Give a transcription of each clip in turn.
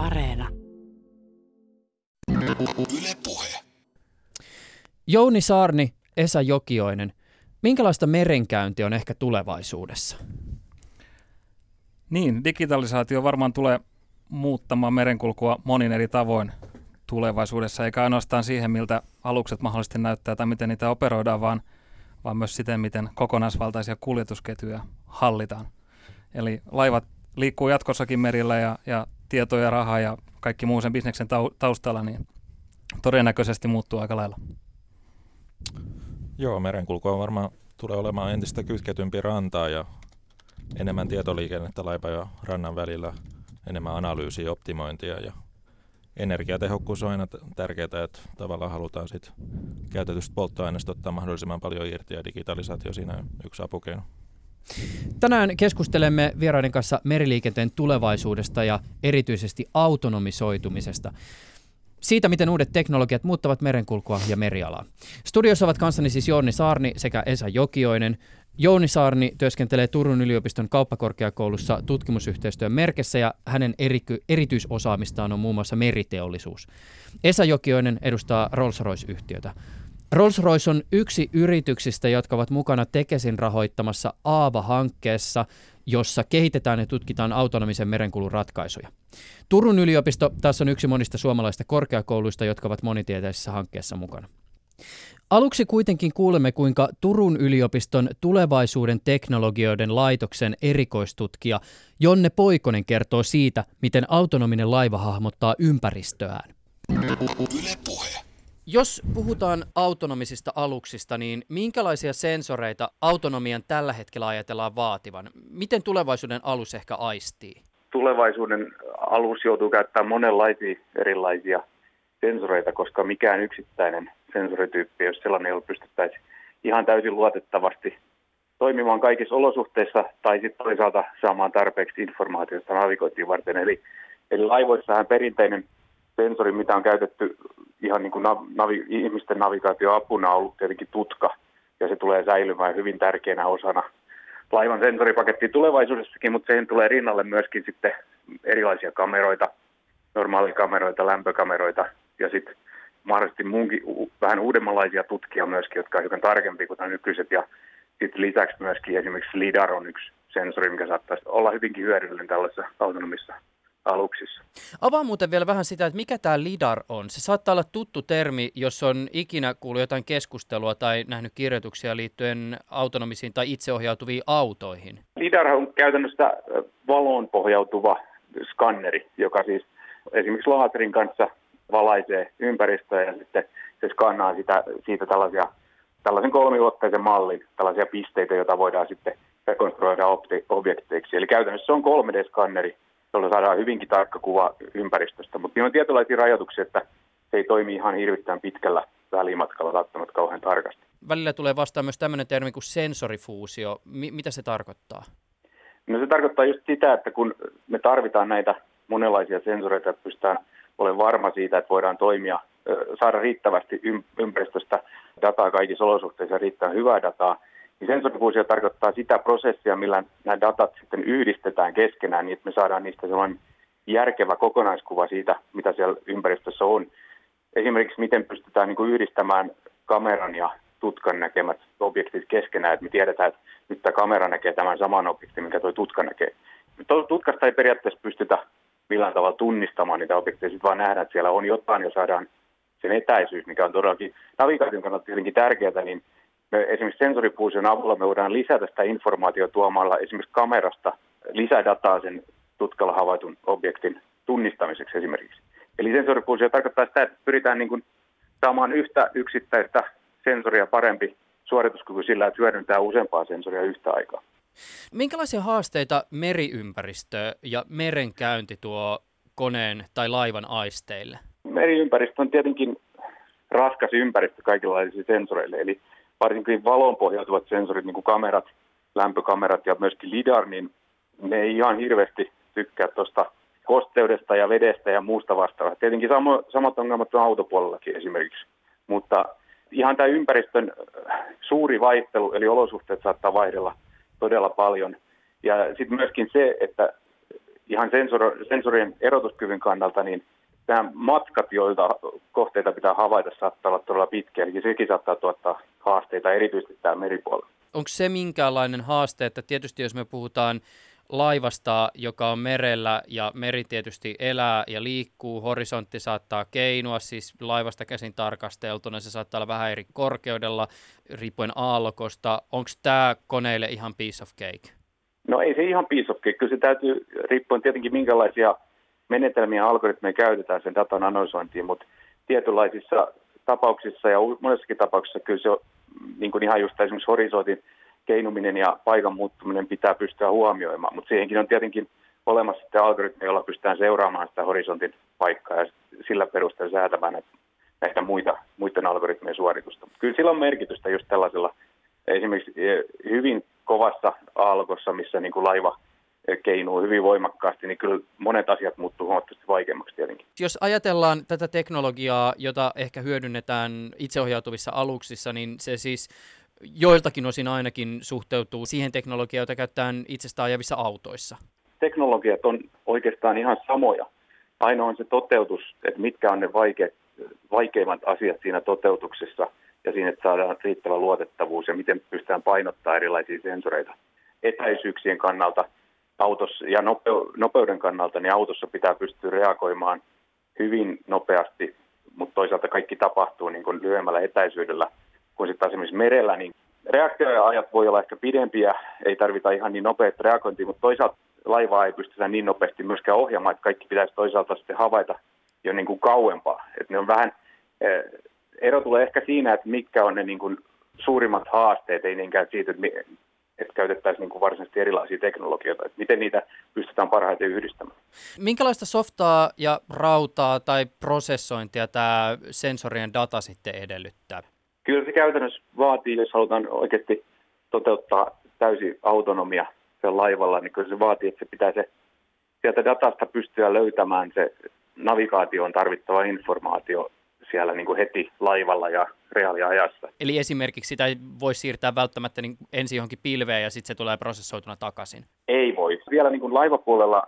Areena. Yle Puhe. Jouni Saarni, Esa Jokioinen. Minkälaista merenkäynti on ehkä tulevaisuudessa? Niin, digitalisaatio varmaan tulee muuttamaan merenkulkua monin eri tavoin tulevaisuudessa, eikä ainoastaan siihen, miltä alukset mahdollisesti näyttää tai miten niitä operoidaan, vaan, vaan myös siten, miten kokonaisvaltaisia kuljetusketjuja hallitaan. Eli laivat liikkuu jatkossakin merillä ja, ja tieto ja raha ja kaikki muu sen bisneksen taustalla, niin todennäköisesti muuttuu aika lailla. Joo, merenkulku on varmaan tulee olemaan entistä kytketympi rantaa ja enemmän tietoliikennettä laipa ja rannan välillä, enemmän analyysiä, optimointia ja energiatehokkuus on aina tärkeää, että tavallaan halutaan sit käytetystä polttoaineesta ottaa mahdollisimman paljon irti ja digitalisaatio siinä on yksi apukeino. Tänään keskustelemme vieraiden kanssa meriliikenteen tulevaisuudesta ja erityisesti autonomisoitumisesta. Siitä, miten uudet teknologiat muuttavat merenkulkua ja merialaa. Studiossa ovat kanssani siis Jouni Saarni sekä Esa Jokioinen. Jouni Saarni työskentelee Turun yliopiston kauppakorkeakoulussa tutkimusyhteistyön merkessä ja hänen eriky- erityisosaamistaan on muun muassa meriteollisuus. Esa Jokioinen edustaa Rolls-Royce-yhtiötä. Rolls-Royce on yksi yrityksistä, jotka ovat mukana Tekesin rahoittamassa Aava-hankkeessa, jossa kehitetään ja tutkitaan autonomisen merenkulun ratkaisuja. Turun yliopisto taas on yksi monista suomalaista korkeakouluista, jotka ovat monitieteisessä hankkeessa mukana. Aluksi kuitenkin kuulemme, kuinka Turun yliopiston tulevaisuuden teknologioiden laitoksen erikoistutkija Jonne Poikonen kertoo siitä, miten autonominen laiva hahmottaa ympäristöään. Yle. Jos puhutaan autonomisista aluksista, niin minkälaisia sensoreita autonomian tällä hetkellä ajatellaan vaativan? Miten tulevaisuuden alus ehkä aistii? Tulevaisuuden alus joutuu käyttämään monenlaisia erilaisia sensoreita, koska mikään yksittäinen sensorityyppi, jos sellainen ei pystyttäisi ihan täysin luotettavasti toimimaan kaikissa olosuhteissa tai sitten toisaalta saamaan tarpeeksi informaatiota navigointiin varten. Eli, eli laivoissahan perinteinen sensori, mitä on käytetty ihan niin kuin navi, ihmisten navigaatioapuna on ollut tietenkin tutka, ja se tulee säilymään hyvin tärkeänä osana laivan sensoripaketti tulevaisuudessakin, mutta siihen tulee rinnalle myöskin sitten erilaisia kameroita, normaalikameroita, lämpökameroita ja sitten mahdollisesti muunkin, vähän uudemmanlaisia tutkia myöskin, jotka on hiukan tarkempi kuin nämä nykyiset. Ja sitten lisäksi myöskin esimerkiksi LIDAR on yksi sensori, mikä saattaisi olla hyvinkin hyödyllinen tällaisessa autonomissa aluksissa. Avaa muuten vielä vähän sitä, että mikä tämä LIDAR on. Se saattaa olla tuttu termi, jos on ikinä kuullut jotain keskustelua tai nähnyt kirjoituksia liittyen autonomisiin tai itseohjautuviin autoihin. LIDAR on käytännössä valoon pohjautuva skanneri, joka siis esimerkiksi laserin kanssa valaisee ympäristöä ja sitten se skannaa sitä, siitä tällaisia, tällaisen kolmiulotteisen mallin, tällaisia pisteitä, joita voidaan sitten rekonstruoida objekteiksi. Eli käytännössä se on 3D-skanneri, jolla saadaan hyvinkin tarkka kuva ympäristöstä, mutta niillä on tietynlaisia rajoituksia, että se ei toimi ihan hirvittävän pitkällä välimatkalla välttämättä kauhean tarkasti. Välillä tulee vastaan myös tämmöinen termi kuin sensorifuusio. M- mitä se tarkoittaa? No se tarkoittaa just sitä, että kun me tarvitaan näitä monenlaisia sensoreita, että pystytään olemaan varma siitä, että voidaan toimia, saada riittävästi ympäristöstä dataa kaikissa olosuhteissa ja riittävän hyvää dataa, niin sensorifuusio tarkoittaa sitä prosessia, millä nämä datat sitten yhdistetään keskenään niin, että me saadaan niistä sellainen järkevä kokonaiskuva siitä, mitä siellä ympäristössä on. Esimerkiksi miten pystytään niin kuin yhdistämään kameran ja tutkan näkemät objektit keskenään, että me tiedetään, että nyt tämä kamera näkee tämän saman objektin, mikä tuo tutka näkee. Tutkasta ei periaatteessa pystytä millään tavalla tunnistamaan niitä objekteja, sitten vaan nähdään, että siellä on jotain ja saadaan sen etäisyys, mikä on todellakin navigaation kannalta tietenkin tärkeää, niin me esimerkiksi sensorifuusion avulla me voidaan lisätä sitä informaatiota tuomalla esimerkiksi kamerasta lisädataa sen tutkalla havaitun objektin tunnistamiseksi esimerkiksi. Eli sensorifuusio tarkoittaa sitä, että pyritään niin kuin saamaan yhtä yksittäistä sensoria parempi suorituskyky sillä, että hyödyntää useampaa sensoria yhtä aikaa. Minkälaisia haasteita meriympäristö ja merenkäynti tuo koneen tai laivan aisteille? Meriympäristö on tietenkin raskas ympäristö kaikenlaisille sensoreille, eli varsinkin valon pohjautuvat sensorit, niin kuin kamerat, lämpökamerat ja myöskin LIDAR, niin ne ei ihan hirveästi tykkää tuosta kosteudesta ja vedestä ja muusta vastaavasta. Tietenkin samo, samat ongelmat on autopuolellakin esimerkiksi, mutta ihan tämä ympäristön suuri vaihtelu, eli olosuhteet saattaa vaihdella todella paljon. Ja sitten myöskin se, että ihan sensor, sensorien erotuskyvyn kannalta, niin nämä matkat, joilta kohteita pitää havaita, saattaa olla todella pitkiä. Eli sekin saattaa tuottaa haasteita, erityisesti tämä meripuolella. Onko se minkäänlainen haaste, että tietysti jos me puhutaan laivasta, joka on merellä ja meri tietysti elää ja liikkuu, horisontti saattaa keinua, siis laivasta käsin tarkasteltuna, se saattaa olla vähän eri korkeudella riippuen aallokosta. Onko tämä koneille ihan piece of cake? No ei se ihan piece of cake, kyllä se täytyy, riippuen tietenkin minkälaisia menetelmiä ja algoritmeja käytetään sen datan analysointiin, mutta tietynlaisissa tapauksissa ja monessakin tapauksessa kyllä se on niin kuin ihan just esimerkiksi horisontin keinuminen ja paikan muuttuminen pitää pystyä huomioimaan, mutta siihenkin on tietenkin olemassa sitten algoritmi, jolla pystytään seuraamaan sitä horisontin paikkaa ja sillä perusteella säätämään näitä muita, muiden algoritmien suoritusta. Kyllä sillä on merkitystä just tällaisella esimerkiksi eh, hyvin kovassa aallokossa, missä niin kuin laiva keinuu hyvin voimakkaasti, niin kyllä monet asiat muuttuu huomattavasti vaikeammaksi tietenkin. Jos ajatellaan tätä teknologiaa, jota ehkä hyödynnetään itseohjautuvissa aluksissa, niin se siis joiltakin osin ainakin suhteutuu siihen teknologiaan, jota käytetään itsestään ajavissa autoissa? Teknologiat on oikeastaan ihan samoja. Ainoa on se toteutus, että mitkä on ne vaikeat, vaikeimmat asiat siinä toteutuksessa ja siinä, että saadaan riittävä luotettavuus ja miten pystytään painottaa erilaisia sensoreita. Etäisyyksien kannalta autossa ja nopeuden kannalta, niin autossa pitää pystyä reagoimaan hyvin nopeasti, mutta toisaalta kaikki tapahtuu niin kuin lyhyemmällä etäisyydellä kuin sitten esimerkiksi merellä, niin reaktioajat voi olla ehkä pidempiä, ei tarvita ihan niin nopeat reagointia, mutta toisaalta laivaa ei pystytä niin nopeasti myöskään ohjaamaan, että kaikki pitäisi toisaalta sitten havaita jo niin kuin kauempaa. Että ne on vähän, eh, ero tulee ehkä siinä, että mitkä on ne niin kuin suurimmat haasteet, ei niinkään siitä, että, että käytettäisiin niin kuin varsinaisesti erilaisia teknologioita, että miten niitä pystytään parhaiten yhdistämään. Minkälaista softaa ja rautaa tai prosessointia tämä sensorien data sitten edellyttää? Kyllä se käytännössä vaatii, jos halutaan oikeasti toteuttaa täysi autonomia sen laivalla, niin kyllä se vaatii, että se pitää se sieltä datasta pystyä löytämään se navigaatioon tarvittava informaatio siellä niin kuin heti laivalla ja reaaliajassa. Eli esimerkiksi sitä ei voi siirtää välttämättä niin ensin johonkin pilveen ja sitten se tulee prosessoituna takaisin? Ei voi. Vielä niin kuin laivapuolella,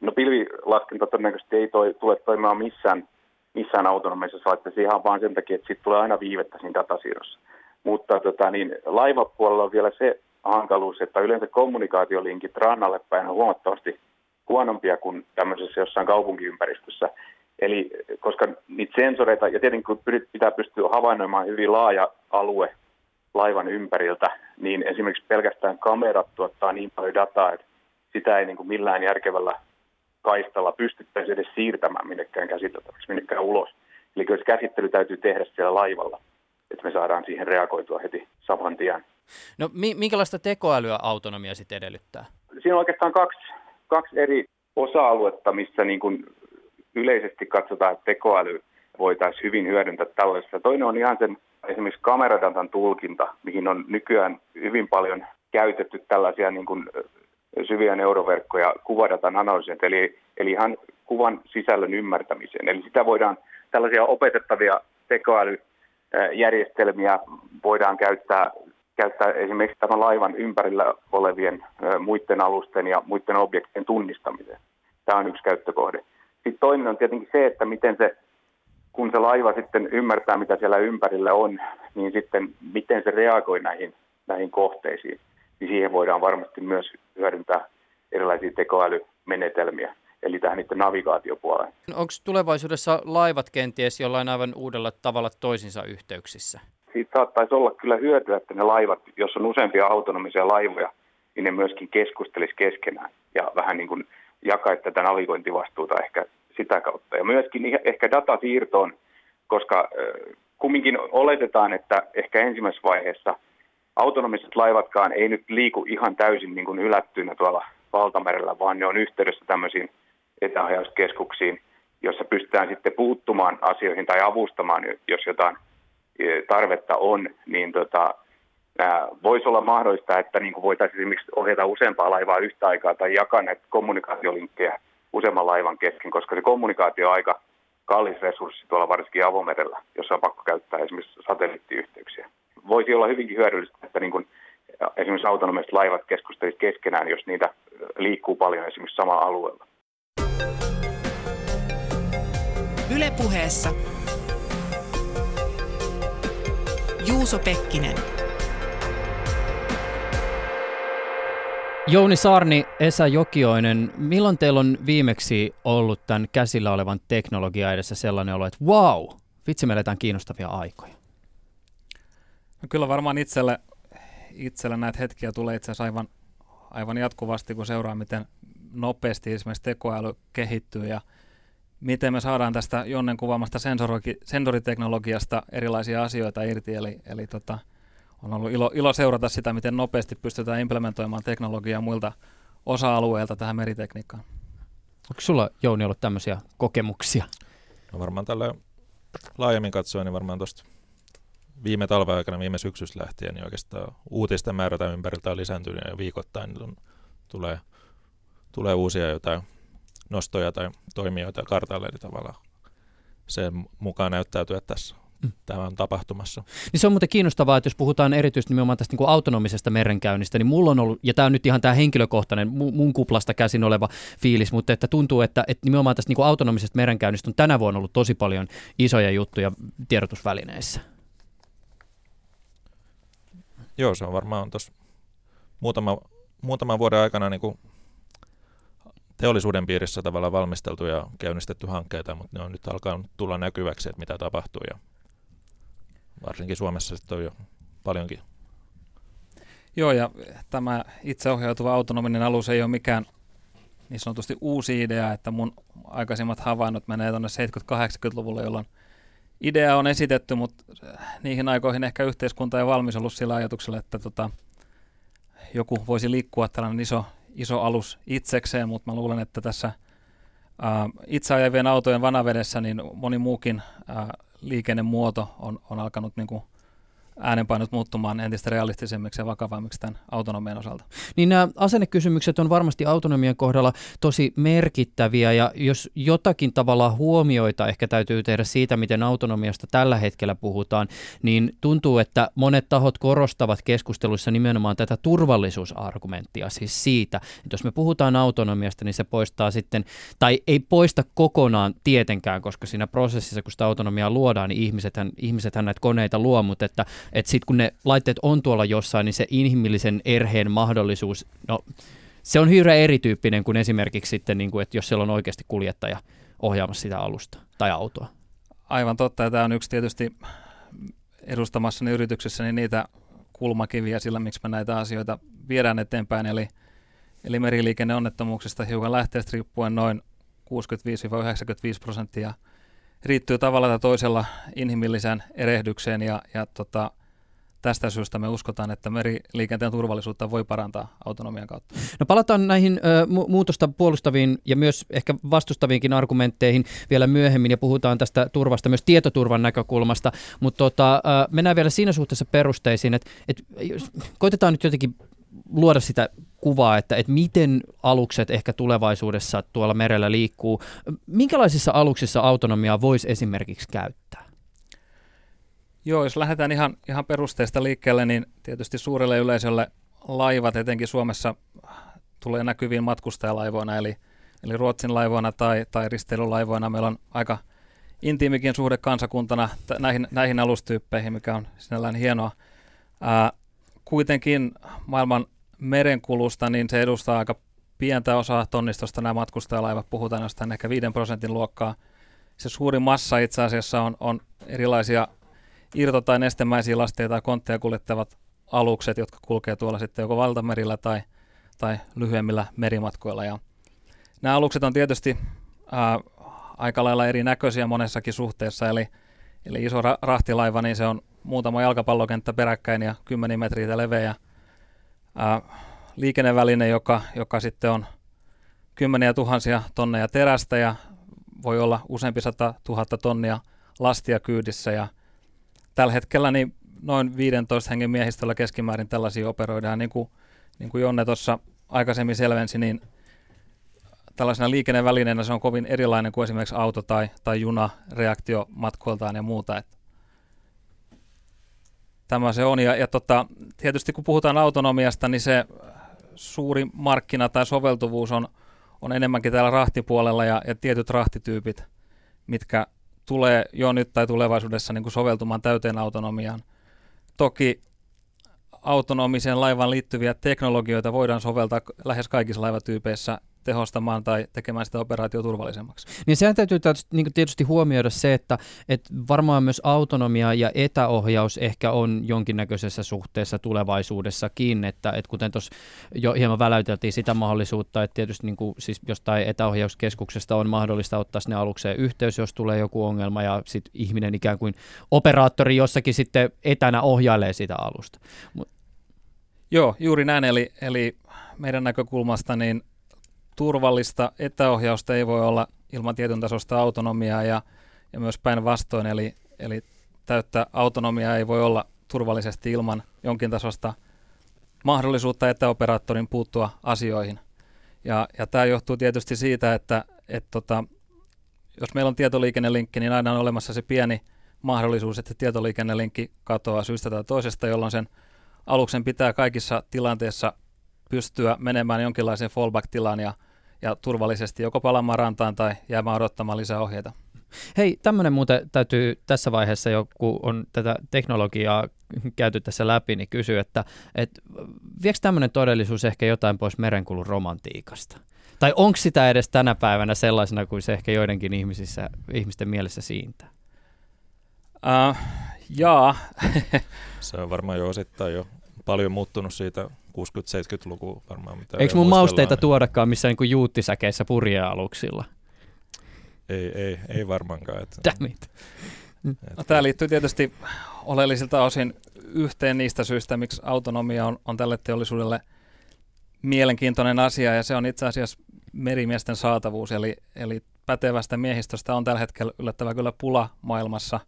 no pilvilaskenta todennäköisesti ei toi, tule toimimaan missään missään autonomisessa laitteessa ihan vaan sen takia, että siitä tulee aina viivettä siinä datasiirrossa. Mutta tota, niin, laivapuolella on vielä se hankaluus, että yleensä kommunikaatiolinkit rannalle päin on huomattavasti huonompia kuin tämmöisessä jossain kaupunkiympäristössä. Eli koska niitä sensoreita, ja tietenkin kun pitää pystyä havainnoimaan hyvin laaja alue laivan ympäriltä, niin esimerkiksi pelkästään kamerat tuottaa niin paljon dataa, että sitä ei niin kuin millään järkevällä kaistalla pystyttäisiin edes siirtämään minnekään käsiteltäväksi, minnekään ulos. Eli kyllä se käsittely täytyy tehdä siellä laivalla, että me saadaan siihen reagoitua heti saman tien. No minkälaista tekoälyä autonomia sitten edellyttää? Siinä on oikeastaan kaksi, kaksi eri osa-aluetta, missä niin kuin yleisesti katsotaan, että tekoäly voitaisiin hyvin hyödyntää tällaisessa. Toinen on ihan sen esimerkiksi kameradatan tulkinta, mihin on nykyään hyvin paljon käytetty tällaisia niin kuin syviä neuroverkkoja kuvadatan analyysiin, eli, eli ihan kuvan sisällön ymmärtämiseen. Eli sitä voidaan, tällaisia opetettavia tekoälyjärjestelmiä voidaan käyttää, käyttää esimerkiksi tämän laivan ympärillä olevien muiden alusten ja muiden objektien tunnistamiseen. Tämä on yksi käyttökohde. Sitten toinen on tietenkin se, että miten se, kun se laiva sitten ymmärtää, mitä siellä ympärillä on, niin sitten miten se reagoi näihin, näihin kohteisiin niin siihen voidaan varmasti myös hyödyntää erilaisia tekoälymenetelmiä, eli tähän niiden navigaatiopuoleen. Onko tulevaisuudessa laivat kenties jollain aivan uudella tavalla toisinsa yhteyksissä? Siitä saattaisi olla kyllä hyötyä, että ne laivat, jos on useampia autonomisia laivoja, niin ne myöskin keskustelisi keskenään ja vähän niin kuin jakaisi tätä navigointivastuuta ehkä sitä kautta. Ja myöskin ehkä datasiirtoon, koska kumminkin oletetaan, että ehkä ensimmäisessä vaiheessa – autonomiset laivatkaan ei nyt liiku ihan täysin niin kuin ylättyinä tuolla valtamerellä, vaan ne on yhteydessä tämmöisiin etäohjauskeskuksiin, jossa pystytään sitten puuttumaan asioihin tai avustamaan, jos jotain tarvetta on, niin tota, voisi olla mahdollista, että niin voitaisiin esimerkiksi ohjata useampaa laivaa yhtä aikaa tai jakaa näitä kommunikaatiolinkkejä useamman laivan kesken, koska se kommunikaatio on aika kallis resurssi tuolla varsinkin avomerellä, jossa on pakko käyttää esimerkiksi satelliittiyhteyksiä. Voisi olla hyvinkin hyödyllistä, että niin kuin esimerkiksi autonomiset laivat keskustelisivat keskenään, jos niitä liikkuu paljon esimerkiksi samalla alueella. Ylepuheessa Juuso Pekkinen. Jouni Saarni, Esa Jokioinen, milloin teillä on viimeksi ollut tämän käsillä olevan teknologia edessä sellainen olo, että wow, vitsi me eletään kiinnostavia aikoja? No kyllä varmaan itselle, itselle näitä hetkiä tulee itse asiassa aivan, aivan jatkuvasti, kun seuraa, miten nopeasti esimerkiksi tekoäly kehittyy ja miten me saadaan tästä Jonnen kuvaamasta sensoriteknologiasta erilaisia asioita irti. Eli, eli tota, on ollut ilo, ilo seurata sitä, miten nopeasti pystytään implementoimaan teknologiaa muilta osa-alueilta tähän meritekniikkaan. Onko sulla, Jouni, ollut tämmöisiä kokemuksia? No varmaan tällä laajemmin katsoen, niin varmaan tuosta viime talven aikana, viime syksystä lähtien, niin oikeastaan uutisten määrä tämän ympäriltä on lisääntynyt ja viikoittain niin tulee, tulee uusia jotain nostoja tai toimijoita kartalle, eli tavallaan sen mukaan näyttäytyä tässä mm. tämä on tapahtumassa. Niin se on muuten kiinnostavaa, että jos puhutaan erityisesti nimenomaan tästä niin kuin autonomisesta merenkäynnistä, niin mulla on ollut, ja tämä on nyt ihan tämä henkilökohtainen, mun kuplasta käsin oleva fiilis, mutta että tuntuu, että, että nimenomaan tästä niin kuin autonomisesta merenkäynnistä on tänä vuonna ollut tosi paljon isoja juttuja tiedotusvälineissä. Joo, se on varmaan tuossa muutama, muutaman vuoden aikana niin kuin teollisuuden piirissä tavallaan valmisteltu ja käynnistetty hankkeita, mutta ne on nyt alkanut tulla näkyväksi, että mitä tapahtuu. Ja varsinkin Suomessa sitten on jo paljonkin. Joo, ja tämä itseohjautuva autonominen alus ei ole mikään niin sanotusti uusi idea, että mun aikaisemmat havainnot menee tuonne 70-80-luvulle, jolloin idea on esitetty, mutta niihin aikoihin ehkä yhteiskunta ei valmis ollut sillä ajatuksella, että tota, joku voisi liikkua tällainen iso, iso alus itsekseen, mutta mä luulen, että tässä ää, itse ajavien autojen vanavedessä niin moni muukin ää, liikennemuoto on, on alkanut niin kuin äänenpainot muuttumaan entistä realistisemmiksi ja vakavammiksi tämän autonomian osalta. Niin nämä asennekysymykset on varmasti autonomian kohdalla tosi merkittäviä ja jos jotakin tavalla huomioita ehkä täytyy tehdä siitä, miten autonomiasta tällä hetkellä puhutaan, niin tuntuu, että monet tahot korostavat keskusteluissa nimenomaan tätä turvallisuusargumenttia, siis siitä, että jos me puhutaan autonomiasta, niin se poistaa sitten, tai ei poista kokonaan tietenkään, koska siinä prosessissa, kun sitä autonomiaa luodaan, niin ihmisethän, ihmisethän näitä koneita luo, mutta että että sitten kun ne laitteet on tuolla jossain, niin se inhimillisen erheen mahdollisuus, no se on hirveän erityyppinen kuin esimerkiksi sitten, niin kuin, että jos siellä on oikeasti kuljettaja ohjaamassa sitä alusta tai autoa. Aivan totta, ja tämä on yksi tietysti edustamassani yrityksessä niin niitä kulmakiviä sillä, miksi me näitä asioita viedään eteenpäin, eli, eli meriliikenneonnettomuuksista hiukan lähteestä riippuen noin 65-95 prosenttia – riittyy tavalla tai toisella inhimilliseen erehdykseen ja, ja tota, tästä syystä me uskotaan, että meriliikenteen turvallisuutta voi parantaa autonomian kautta. No palataan näihin ö, mu- muutosta puolustaviin ja myös ehkä vastustaviinkin argumentteihin vielä myöhemmin ja puhutaan tästä turvasta myös tietoturvan näkökulmasta, mutta tota, mennään vielä siinä suhteessa perusteisiin, että et, koitetaan nyt jotenkin luoda sitä kuvaa, että, että miten alukset ehkä tulevaisuudessa tuolla merellä liikkuu. Minkälaisissa aluksissa autonomiaa voisi esimerkiksi käyttää? Joo, jos lähdetään ihan, ihan perusteista liikkeelle, niin tietysti suurelle yleisölle laivat, etenkin Suomessa, tulee näkyviin matkustajalaivoina, eli, eli Ruotsin laivoina tai, tai risteilylaivoina. Meillä on aika intiimikin suhde kansakuntana t- näihin, näihin alustyyppeihin, mikä on sinällään hienoa. Ää, kuitenkin maailman merenkulusta, niin se edustaa aika pientä osaa tonnistosta nämä matkustajalaivat, puhutaan jostain ehkä 5 prosentin luokkaa. Se suuri massa itse asiassa on, on erilaisia irto- tai nestemäisiä lasteja tai kontteja kuljettavat alukset, jotka kulkee tuolla sitten joko valtamerillä tai, tai lyhyemmillä merimatkoilla. Ja nämä alukset on tietysti ää, aika lailla erinäköisiä monessakin suhteessa, eli, eli iso ra- rahtilaiva, niin se on muutama jalkapallokenttä peräkkäin ja 10 metriä leveä ää, liikenneväline, joka, joka sitten on kymmeniä tuhansia tonneja terästä ja voi olla useampi sata tuhatta tonnia lastia kyydissä ja tällä hetkellä niin noin 15 hengen miehistöllä keskimäärin tällaisia operoidaan. Niin kuin, niin kuin Jonne tuossa aikaisemmin selvensi, niin tällaisena liikennevälineenä se on kovin erilainen kuin esimerkiksi auto tai, tai juna reaktiomatkoiltaan ja muuta. Et Tämä se on. Ja, ja tota, tietysti kun puhutaan autonomiasta, niin se suuri markkina tai soveltuvuus on, on enemmänkin täällä rahtipuolella ja, ja tietyt rahtityypit, mitkä tulee jo nyt tai tulevaisuudessa niin kuin soveltumaan täyteen autonomiaan. Toki autonomiseen laivaan liittyviä teknologioita voidaan soveltaa lähes kaikissa laivatyypeissä tehostamaan tai tekemään sitä operaatio turvallisemmaksi. Niin sehän täytyy tietysti, niin tietysti huomioida se, että, että varmaan myös autonomia ja etäohjaus ehkä on jonkinnäköisessä suhteessa tulevaisuudessakin, että, että kuten tuossa jo hieman väläyteltiin sitä mahdollisuutta, että tietysti niin kuin, siis jostain etäohjauskeskuksesta on mahdollista ottaa sinne alukseen yhteys, jos tulee joku ongelma ja sitten ihminen ikään kuin operaattori jossakin sitten etänä ohjailee sitä alusta. Mut. Joo, juuri näin, eli, eli meidän näkökulmasta niin turvallista etäohjausta ei voi olla ilman tietyn tasosta autonomiaa ja, ja myös päinvastoin, eli, eli täyttä autonomiaa ei voi olla turvallisesti ilman jonkin tasosta mahdollisuutta etäoperaattorin puuttua asioihin. Ja, ja tämä johtuu tietysti siitä, että et tota, jos meillä on tietoliikennelinkki, niin aina on olemassa se pieni mahdollisuus, että tietoliikennelinkki katoaa syystä tai toisesta, jolloin sen aluksen pitää kaikissa tilanteissa pystyä menemään jonkinlaiseen fallback-tilaan ja ja turvallisesti joko palaamaan rantaan tai jäämään odottamaan lisää ohjeita. Hei, tämmöinen muuten täytyy tässä vaiheessa jo, kun on tätä teknologiaa käyty tässä läpi, niin kysyä, että, että viekö tämmöinen todellisuus ehkä jotain pois merenkulun romantiikasta? Tai onko sitä edes tänä päivänä sellaisena kuin se ehkä joidenkin ihmisissä, ihmisten mielessä siintää? Uh, jaa. se on varmaan jo osittain jo paljon muuttunut siitä 60-70-luku varmaan. Mitä Eikö mun mausteita tuodakaan missään niin juuttisäkeissä purjealuksilla? Ei, ei, ei varmaankaan. Että, Damn it. No, tämä liittyy tietysti oleellisilta osin yhteen niistä syistä, miksi autonomia on, on tälle teollisuudelle mielenkiintoinen asia, ja se on itse asiassa merimiesten saatavuus, eli, eli pätevästä miehistöstä on tällä hetkellä yllättävän kyllä pula maailmassa.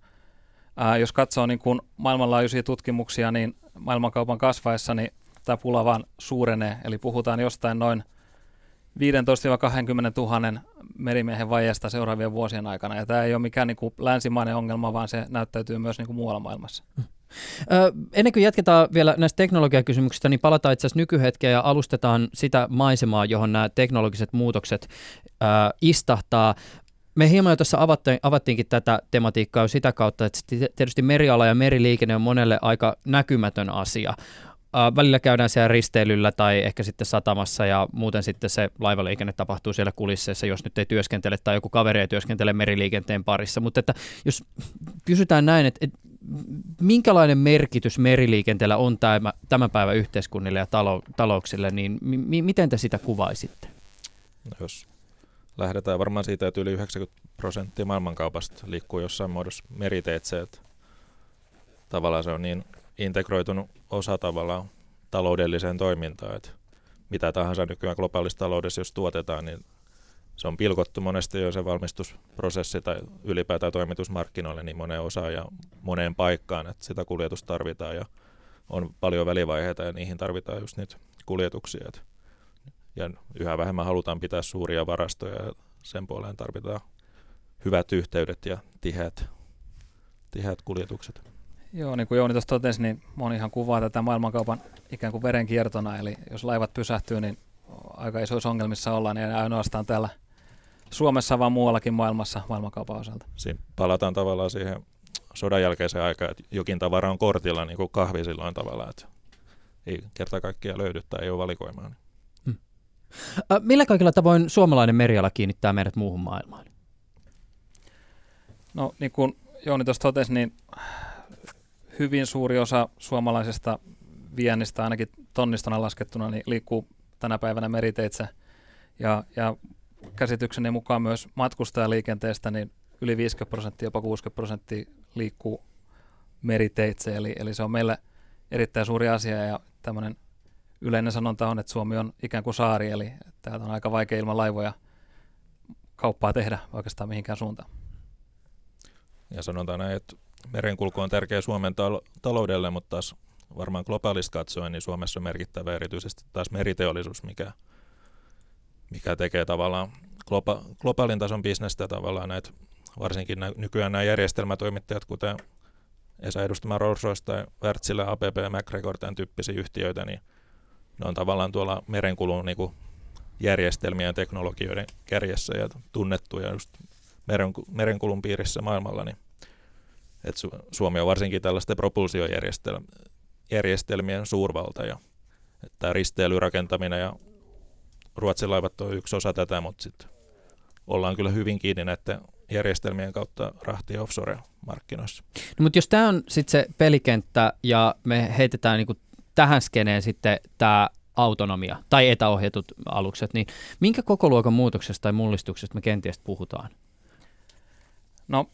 Ää, jos katsoo niin kuin maailmanlaajuisia tutkimuksia, niin maailmankaupan kasvaessa, niin tämä pula vaan suurenee. Eli puhutaan jostain noin 15-20 000 merimiehen vajasta seuraavien vuosien aikana. Ja tämä ei ole mikään niin kuin länsimainen ongelma, vaan se näyttäytyy myös niin kuin muualla maailmassa. Ö, ennen kuin jatketaan vielä näistä teknologiakysymyksistä, niin palataan itse asiassa nykyhetkeen ja alustetaan sitä maisemaa, johon nämä teknologiset muutokset ö, istahtaa. Me hieman jo tuossa avattiinkin tätä tematiikkaa jo sitä kautta, että tietysti meriala ja meriliikenne on monelle aika näkymätön asia. Äh, välillä käydään siellä risteilyllä tai ehkä sitten satamassa ja muuten sitten se laivaliikenne tapahtuu siellä kulisseissa, jos nyt ei työskentele tai joku kaveri ei työskentele meriliikenteen parissa. Mutta että jos kysytään näin, että, että minkälainen merkitys meriliikenteellä on tämä, tämän päivän yhteiskunnille ja talo, talouksille, niin mi- miten te sitä kuvaisitte? No jos lähdetään varmaan siitä, että yli 90 prosenttia maailmankaupasta liikkuu jossain muodossa meriteitse, että tavallaan se on niin integroitunut osa tavallaan taloudelliseen toimintaan, että mitä tahansa nykyään globaalissa taloudessa, jos tuotetaan, niin se on pilkottu monesti jo se valmistusprosessi tai ylipäätään toimitusmarkkinoille niin moneen osaan ja moneen paikkaan, että sitä kuljetusta tarvitaan ja on paljon välivaiheita ja niihin tarvitaan just nyt kuljetuksia. Ja yhä vähemmän halutaan pitää suuria varastoja ja sen puoleen tarvitaan hyvät yhteydet ja tiheät, tiheät kuljetukset. Joo, niin kuin Jouni tuossa totesi, niin monihan kuvaa tätä maailmankaupan ikään kuin verenkiertona, eli jos laivat pysähtyy, niin aika isoissa ongelmissa ollaan, niin ainoastaan täällä Suomessa, vaan muuallakin maailmassa maailmankaupan osalta. Siinä palataan tavallaan siihen sodan jälkeiseen aikaan, että jokin tavara on kortilla, niin kuin kahvi silloin tavallaan, että ei kerta kaikkiaan löydy tai ei ole valikoimaa. Hmm. Millä kaikilla tavoin suomalainen meriala kiinnittää meidät muuhun maailmaan? No niin kuin Jouni tuossa totesi, niin hyvin suuri osa suomalaisesta viennistä, ainakin tonnistona laskettuna, niin liikkuu tänä päivänä meriteitse. Ja, ja käsitykseni mukaan myös matkustajaliikenteestä niin yli 50 prosenttia, jopa 60 prosenttia liikkuu meriteitse. Eli, eli se on meille erittäin suuri asia ja tämmöinen yleinen sanonta on, että Suomi on ikään kuin saari, eli täältä on aika vaikea ilman laivoja kauppaa tehdä oikeastaan mihinkään suuntaan. Ja sanotaan näin, että merenkulku on tärkeä Suomen tal- taloudelle, mutta taas varmaan globaalista katsoen, niin Suomessa on merkittävä erityisesti taas meriteollisuus, mikä, mikä tekee tavallaan globa- globaalin tason bisnestä tavallaan näitä, varsinkin nä- nykyään nämä järjestelmätoimittajat, kuten Esa edustama Rolls-Royce tai Wärtsilä, ja MacGregor, tämän tyyppisiä yhtiöitä, niin ne on tavallaan tuolla merenkulun niin kuin järjestelmien ja teknologioiden kärjessä ja tunnettuja just meren, merenkulun piirissä maailmalla, niin että Suomi on varsinkin tällaisten propulsiojärjestelmien suurvalta ja että risteilyrakentaminen ja Ruotsin laivat on yksi osa tätä, mutta sitten ollaan kyllä hyvin kiinni näiden järjestelmien kautta rahti- ja offshore-markkinoissa. No, mutta jos tämä on sitten se pelikenttä ja me heitetään niinku tähän skeneen sitten tämä autonomia tai etäohjatut alukset, niin minkä koko luokan muutoksesta tai mullistuksesta me kenties puhutaan? No,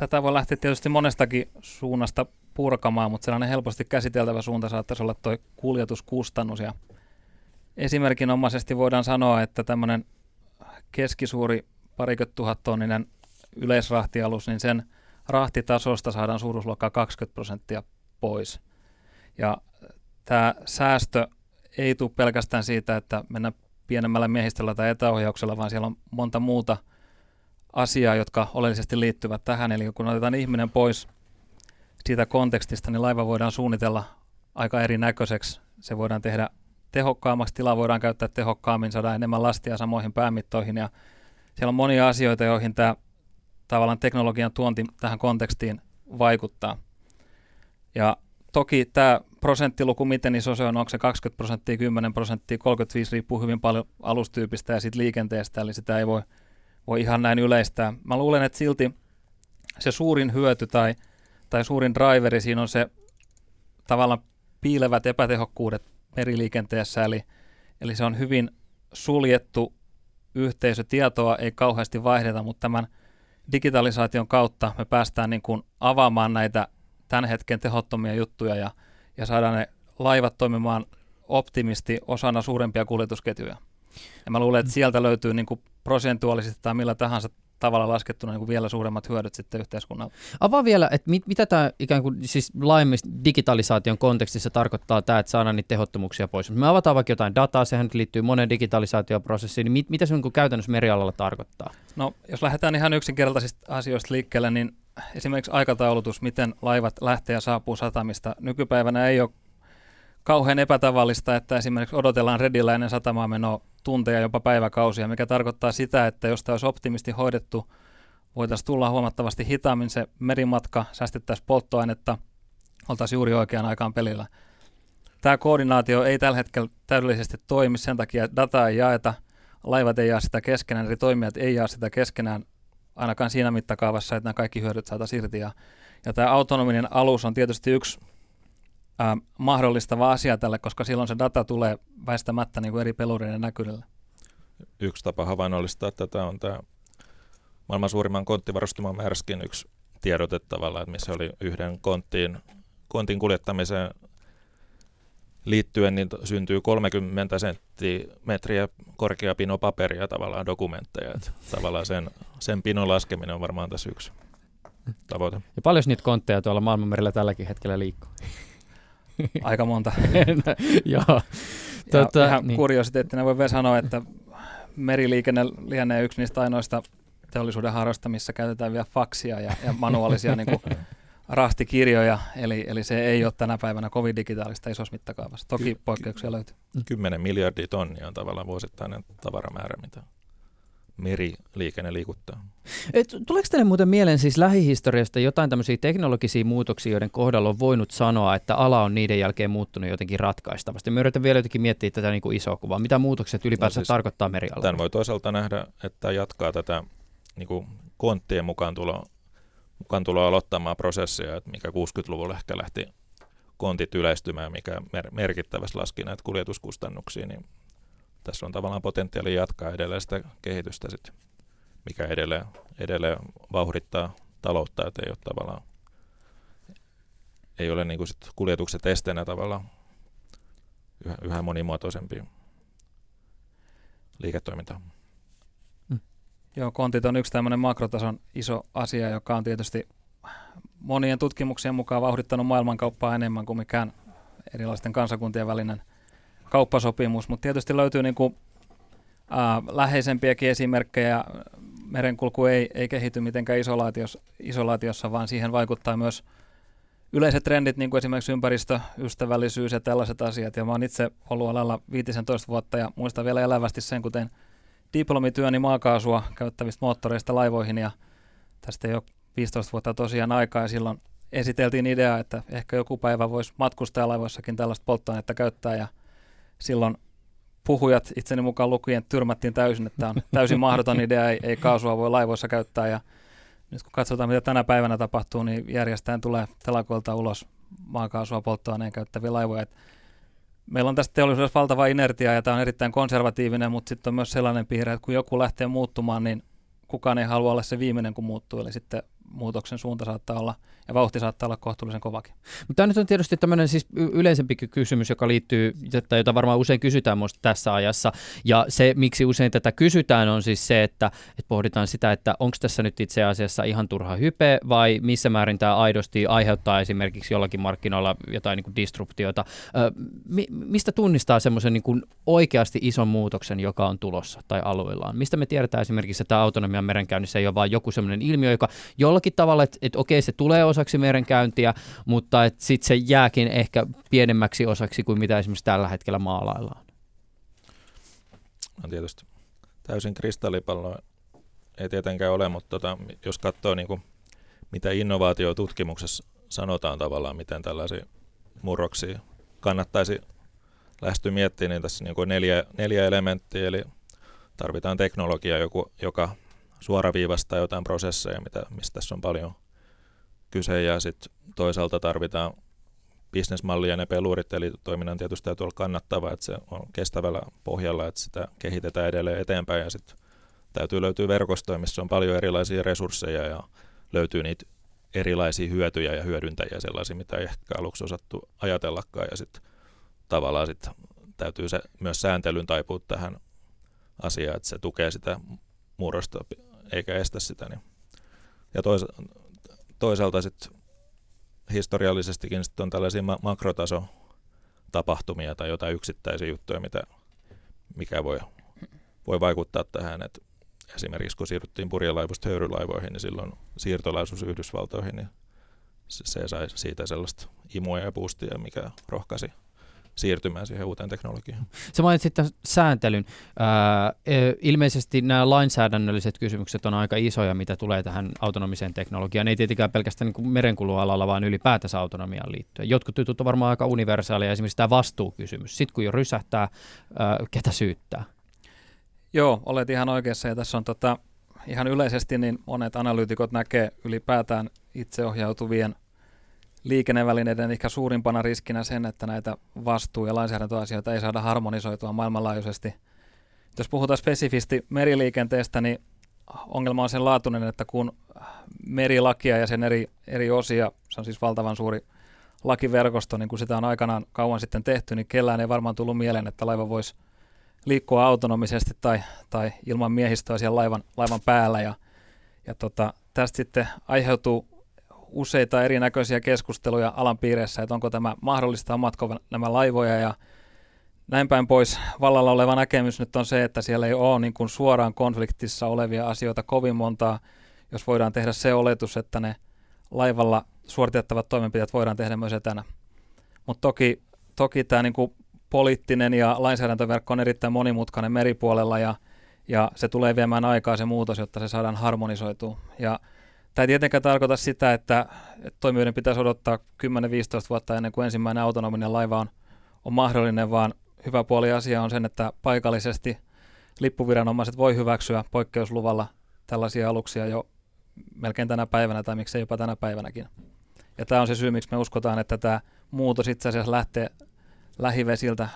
tätä voi lähteä tietysti monestakin suunnasta purkamaan, mutta sellainen helposti käsiteltävä suunta saattaisi olla tuo kuljetuskustannus. Ja esimerkinomaisesti voidaan sanoa, että tämmöinen keskisuuri parikymmentä yleisrahtialus, niin sen rahtitasosta saadaan suuruusluokkaa 20 prosenttia pois. Ja tämä säästö ei tule pelkästään siitä, että mennään pienemmällä miehistöllä tai etäohjauksella, vaan siellä on monta muuta asiaa, jotka oleellisesti liittyvät tähän. Eli kun otetaan ihminen pois siitä kontekstista, niin laiva voidaan suunnitella aika erinäköiseksi. Se voidaan tehdä tehokkaammaksi, tilaa voidaan käyttää tehokkaammin, saada enemmän lastia samoihin päämittoihin ja siellä on monia asioita, joihin tämä tavallaan teknologian tuonti tähän kontekstiin vaikuttaa. Ja toki tämä prosenttiluku, miten iso se on, onko se 20 prosenttia, 10 prosenttia, 35, riippuu hyvin paljon alustyypistä ja siitä liikenteestä, eli sitä ei voi, voi ihan näin yleistää. Mä luulen, että silti se suurin hyöty tai, tai suurin driveri siinä on se tavallaan piilevät epätehokkuudet meriliikenteessä, eli, eli se on hyvin suljettu yhteisötietoa, ei kauheasti vaihdeta, mutta tämän digitalisaation kautta me päästään niin kuin avaamaan näitä tämän hetken tehottomia juttuja ja, ja saadaan ne laivat toimimaan optimisti osana suurempia kuljetusketjuja. Ja mä luulen, että sieltä löytyy niin kuin prosentuaalisesti tai millä tahansa tavalla laskettuna niin kuin vielä suuremmat hyödyt sitten yhteiskunnalle. Avaa vielä, että mit, mitä tämä ikään kuin siis laajemmin digitalisaation kontekstissa tarkoittaa tämä, että saadaan niitä tehottomuuksia pois. Me avataan vaikka jotain dataa, sehän liittyy monen digitalisaatioprosessiin, niin mit, mitä se niin käytännössä merialalla tarkoittaa? No, jos lähdetään ihan yksinkertaisista asioista liikkeelle, niin esimerkiksi aikataulutus, miten laivat lähtee ja saapuu satamista. Nykypäivänä ei ole kauhean epätavallista, että esimerkiksi odotellaan redillä ennen satamaa menoa tunteja, jopa päiväkausia, mikä tarkoittaa sitä, että jos tämä olisi optimisti hoidettu, voitaisiin tulla huomattavasti hitaammin se merimatka, säästettäisiin polttoainetta, oltaisiin juuri oikeaan aikaan pelillä. Tämä koordinaatio ei tällä hetkellä täydellisesti toimi, sen takia dataa ei jaeta, laivat ei jaa sitä keskenään, eri toimijat ei jaa sitä keskenään, ainakaan siinä mittakaavassa, että nämä kaikki hyödyt saataisiin irti. Ja, ja tämä autonominen alus on tietysti yksi ää, mahdollistava asia tälle, koska silloin se data tulee väistämättä niin kuin eri pelureiden näkyville. Yksi tapa havainnollistaa tätä on tämä maailman suurimman konttivarustamon Märskin yksi tiedote tavallaan, että missä oli yhden konttiin, kontin kuljettamiseen liittyen niin syntyy 30 senttimetriä korkea pino paperia tavallaan dokumentteja. Että tavallaan sen, sen pinon laskeminen on varmaan tässä yksi tavoite. Ja paljon niitä kontteja tuolla maailmanmerellä tälläkin hetkellä liikkuu? Aika monta. Joo. Ja tota, ihan niin. kuriositeettina voi vielä sanoa, että meriliikenne lienee yksi niistä ainoista teollisuuden harrasta, missä käytetään vielä faksia ja, ja manuaalisia niin kuin rahtikirjoja, eli, eli se ei ole tänä päivänä kovin digitaalista isossa mittakaavassa. Toki poikkeuksia löytyy. 10 miljardia tonnia on tavallaan vuosittainen tavaramäärä, mitä meriliikenne liikuttaa. Et, tuleeko teille muuten mieleen siis lähihistoriasta jotain tämmöisiä teknologisia muutoksia, joiden kohdalla on voinut sanoa, että ala on niiden jälkeen muuttunut jotenkin ratkaistavasti? Me yritän vielä jotenkin miettiä tätä niin kuin isoa kuvaa. Mitä muutokset ylipäätään no siis tarkoittaa merialalla? Tämän voi toisaalta nähdä, että jatkaa tätä niin kuin konttien mukaan tulo, mukaan tulo aloittamaan prosessia, että mikä 60-luvulla ehkä lähti kontit yleistymään, mikä mer- merkittävästi laski näitä kuljetuskustannuksia, niin tässä on tavallaan potentiaali jatkaa edelleen sitä kehitystä sit, mikä edelleen, edelleen vauhdittaa taloutta, että ei ole tavallaan ei ole niin kuin sit kuljetukset esteenä tavallaan yhä, yhä monimuotoisempi liiketoiminta. Mm. Joo, kontit on yksi tämmöinen makrotason iso asia, joka on tietysti monien tutkimuksien mukaan vauhdittanut maailmankauppaa enemmän kuin mikään erilaisten kansakuntien välinen kauppasopimus, mutta tietysti löytyy niin kuin, ää, läheisempiäkin esimerkkejä. Merenkulku ei, ei kehity mitenkään isolaatiossa, isolaatiossa, vaan siihen vaikuttaa myös yleiset trendit, niin kuin esimerkiksi ympäristöystävällisyys ja tällaiset asiat. Ja mä oon itse ollut alalla 15 vuotta ja muistan vielä elävästi sen, kuten diplomityöni maakaasua käyttävistä moottoreista laivoihin ja tästä ole 15 vuotta tosiaan aikaa ja silloin esiteltiin idea, että ehkä joku päivä voisi matkustajalaivoissakin tällaista polttoainetta käyttää ja silloin puhujat itseni mukaan lukien tyrmättiin täysin, että on täysin mahdoton idea, ei, ei kaasua voi laivoissa käyttää ja nyt kun katsotaan mitä tänä päivänä tapahtuu, niin järjestäen tulee telakoilta ulos maakaasua polttoaineen käyttäviä laivoja. Et meillä on tästä teollisuudessa valtava inertia ja tämä on erittäin konservatiivinen, mutta sitten on myös sellainen piirre, että kun joku lähtee muuttumaan, niin kukaan ei halua olla se viimeinen, kun muuttuu. Eli sitten muutoksen suunta saattaa olla ja vauhti saattaa olla kohtuullisen kovakin. Mutta tämä nyt on tietysti tämmöinen siis yleisempi kysymys, joka liittyy, jota varmaan usein kysytään minusta tässä ajassa. Ja se, miksi usein tätä kysytään, on siis se, että, että pohditaan sitä, että onko tässä nyt itse asiassa ihan turha hype vai missä määrin tämä aidosti aiheuttaa esimerkiksi jollakin markkinoilla jotain niin kuin disruptiota. mi- mistä tunnistaa semmoisen niin oikeasti ison muutoksen, joka on tulossa tai alueellaan? Mistä me tiedetään esimerkiksi, että autonomian merenkäynnissä ei ole vain joku semmoinen ilmiö, joka jollakin tavalla, että, että okei se tulee osaksi merenkäyntiä, mutta sitten se jääkin ehkä pienemmäksi osaksi kuin mitä esimerkiksi tällä hetkellä maalaillaan. No tietysti täysin kristallipallo ei tietenkään ole, mutta tota, jos katsoo niin kuin, mitä innovaatiotutkimuksessa sanotaan tavallaan, miten tällaisia murroksia kannattaisi lähestyä miettiä, niin tässä niin kuin neljä, neljä elementtiä, eli tarvitaan teknologia, joku, joka suoraviivastaa jotain prosesseja, mitä, mistä tässä on paljon kyse, ja sitten toisaalta tarvitaan bisnesmallia ja ne pelurit, eli toiminnan tietysti täytyy olla kannattava, että se on kestävällä pohjalla, että sitä kehitetään edelleen eteenpäin, ja sitten täytyy löytyä verkostoja, missä on paljon erilaisia resursseja, ja löytyy niitä erilaisia hyötyjä ja hyödyntäjiä, sellaisia, mitä ei ehkä aluksi osattu ajatellakaan, ja sitten tavallaan sit täytyy se myös sääntelyn taipua tähän asiaan, että se tukee sitä murrosta eikä estä sitä. Niin. Ja toisa, toisaalta sitten historiallisestikin sit on tällaisia ma- makrotaso tapahtumia tai jotain yksittäisiä juttuja, mitä, mikä voi, voi vaikuttaa tähän. Et esimerkiksi kun siirryttiin purjelaivusta höyrylaivoihin, niin silloin siirtolaisuus Yhdysvaltoihin, niin se, se sai siitä sellaista imua ja boostia, mikä rohkaisi siirtymään siihen uuteen teknologiaan. Sä mainitsit tämän sääntelyn. Ää, e, ilmeisesti nämä lainsäädännölliset kysymykset on aika isoja, mitä tulee tähän autonomiseen teknologiaan. Ei tietenkään pelkästään niin merenkulualalla, vaan ylipäätänsä autonomiaan liittyen. Jotkut jutut on varmaan aika universaaleja, esimerkiksi tämä vastuukysymys. Sitten kun jo rysähtää, ää, ketä syyttää? Joo, olet ihan oikeassa ja tässä on tota, ihan yleisesti niin monet analyytikot näkee ylipäätään itseohjautuvien liikennevälineiden ehkä suurimpana riskinä sen, että näitä vastuu- ja lainsäädäntöasioita ei saada harmonisoitua maailmanlaajuisesti. Jos puhutaan spesifisti meriliikenteestä, niin ongelma on sen laatuinen, että kun merilakia ja sen eri, eri osia, se on siis valtavan suuri lakiverkosto, niin kun sitä on aikanaan kauan sitten tehty, niin kellään ei varmaan tullut mieleen, että laiva voisi liikkua autonomisesti tai, tai ilman miehistöä siellä laivan, laivan päällä. Ja, ja tota, tästä sitten aiheutuu useita erinäköisiä keskusteluja alan piirissä, että onko tämä mahdollista, omatko nämä laivoja ja näin päin pois. Vallalla oleva näkemys nyt on se, että siellä ei ole niin kuin suoraan konfliktissa olevia asioita kovin montaa, jos voidaan tehdä se oletus, että ne laivalla suoritettavat toimenpiteet voidaan tehdä myös etänä. Mutta toki, toki tämä niin kuin poliittinen ja lainsäädäntöverkko on erittäin monimutkainen meripuolella ja, ja se tulee viemään aikaa se muutos, jotta se saadaan harmonisoitua. Ja Tämä ei tietenkään tarkoita sitä, että toimijoiden pitäisi odottaa 10-15 vuotta ennen kuin ensimmäinen autonominen laiva on, on mahdollinen, vaan hyvä puoli asia on sen, että paikallisesti lippuviranomaiset voi hyväksyä poikkeusluvalla tällaisia aluksia jo melkein tänä päivänä tai miksei jopa tänä päivänäkin. Ja tämä on se syy, miksi me uskotaan, että tämä muutos itse asiassa lähtee lähivesiltä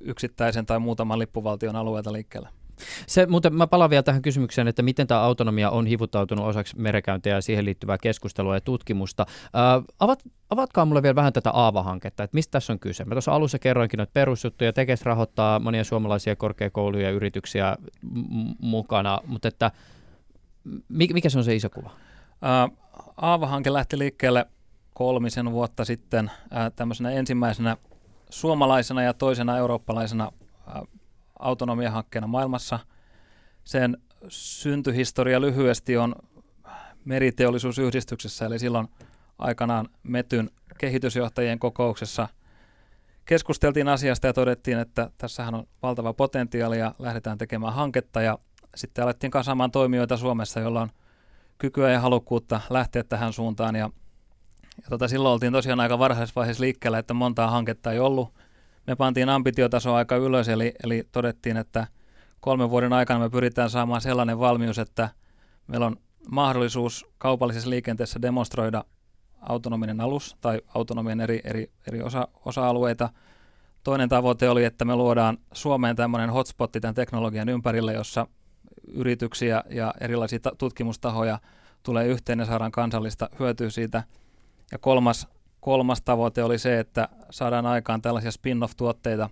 yksittäisen tai muutaman lippuvaltion alueelta liikkeelle. Se, mutta mä palaan vielä tähän kysymykseen, että miten tämä autonomia on hivuttautunut osaksi merenkäyntiä ja siihen liittyvää keskustelua ja tutkimusta. Äh, avat, avatkaa mulle vielä vähän tätä Aava-hanketta, että mistä tässä on kyse. Mä tuossa alussa kerroinkin että perusjuttuja, Tekes rahoittaa monia suomalaisia korkeakouluja ja yrityksiä m- mukana, mutta että mikä se on se iso kuva? Äh, Aava-hanke lähti liikkeelle kolmisen vuotta sitten äh, tämmöisenä ensimmäisenä suomalaisena ja toisena eurooppalaisena autonomiahankkeena maailmassa. Sen syntyhistoria lyhyesti on meriteollisuusyhdistyksessä, eli silloin aikanaan Metyn kehitysjohtajien kokouksessa keskusteltiin asiasta ja todettiin, että tässähän on valtava potentiaali ja lähdetään tekemään hanketta ja sitten alettiin kasaamaan toimijoita Suomessa, joilla on kykyä ja halukkuutta lähteä tähän suuntaan ja, ja tota, silloin oltiin tosiaan aika varhaisessa vaiheessa liikkeellä, että montaa hanketta ei ollut. Me pantiin ambitiotaso aika ylös, eli, eli todettiin, että kolmen vuoden aikana me pyritään saamaan sellainen valmius, että meillä on mahdollisuus kaupallisessa liikenteessä demonstroida autonominen alus tai autonomien eri, eri, eri osa, osa-alueita. Toinen tavoite oli, että me luodaan Suomeen tämmöinen hotspotti tämän teknologian ympärille, jossa yrityksiä ja erilaisia tutkimustahoja tulee yhteen ja saadaan kansallista hyötyä siitä. Ja kolmas, kolmas tavoite oli se, että saadaan aikaan tällaisia spin-off-tuotteita,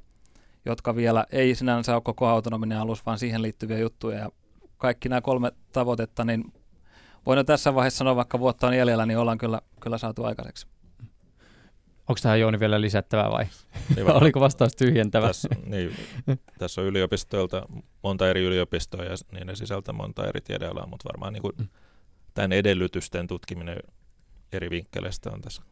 jotka vielä ei sinänsä ole koko autonominen alus, vaan siihen liittyviä juttuja. Ja kaikki nämä kolme tavoitetta, niin voin jo tässä vaiheessa sanoa, vaikka vuotta on jäljellä, niin ollaan kyllä, kyllä saatu aikaiseksi. Onko tähän Jouni vielä lisättävää vai niin oliko vastaus tyhjentävä? Tässä, niin, tässä on yliopistoilta monta eri yliopistoa ja niin ne sisältää monta eri tiedealaa, mutta varmaan niin kuin mm. tämän edellytysten tutkiminen eri vinkkeleistä on tässä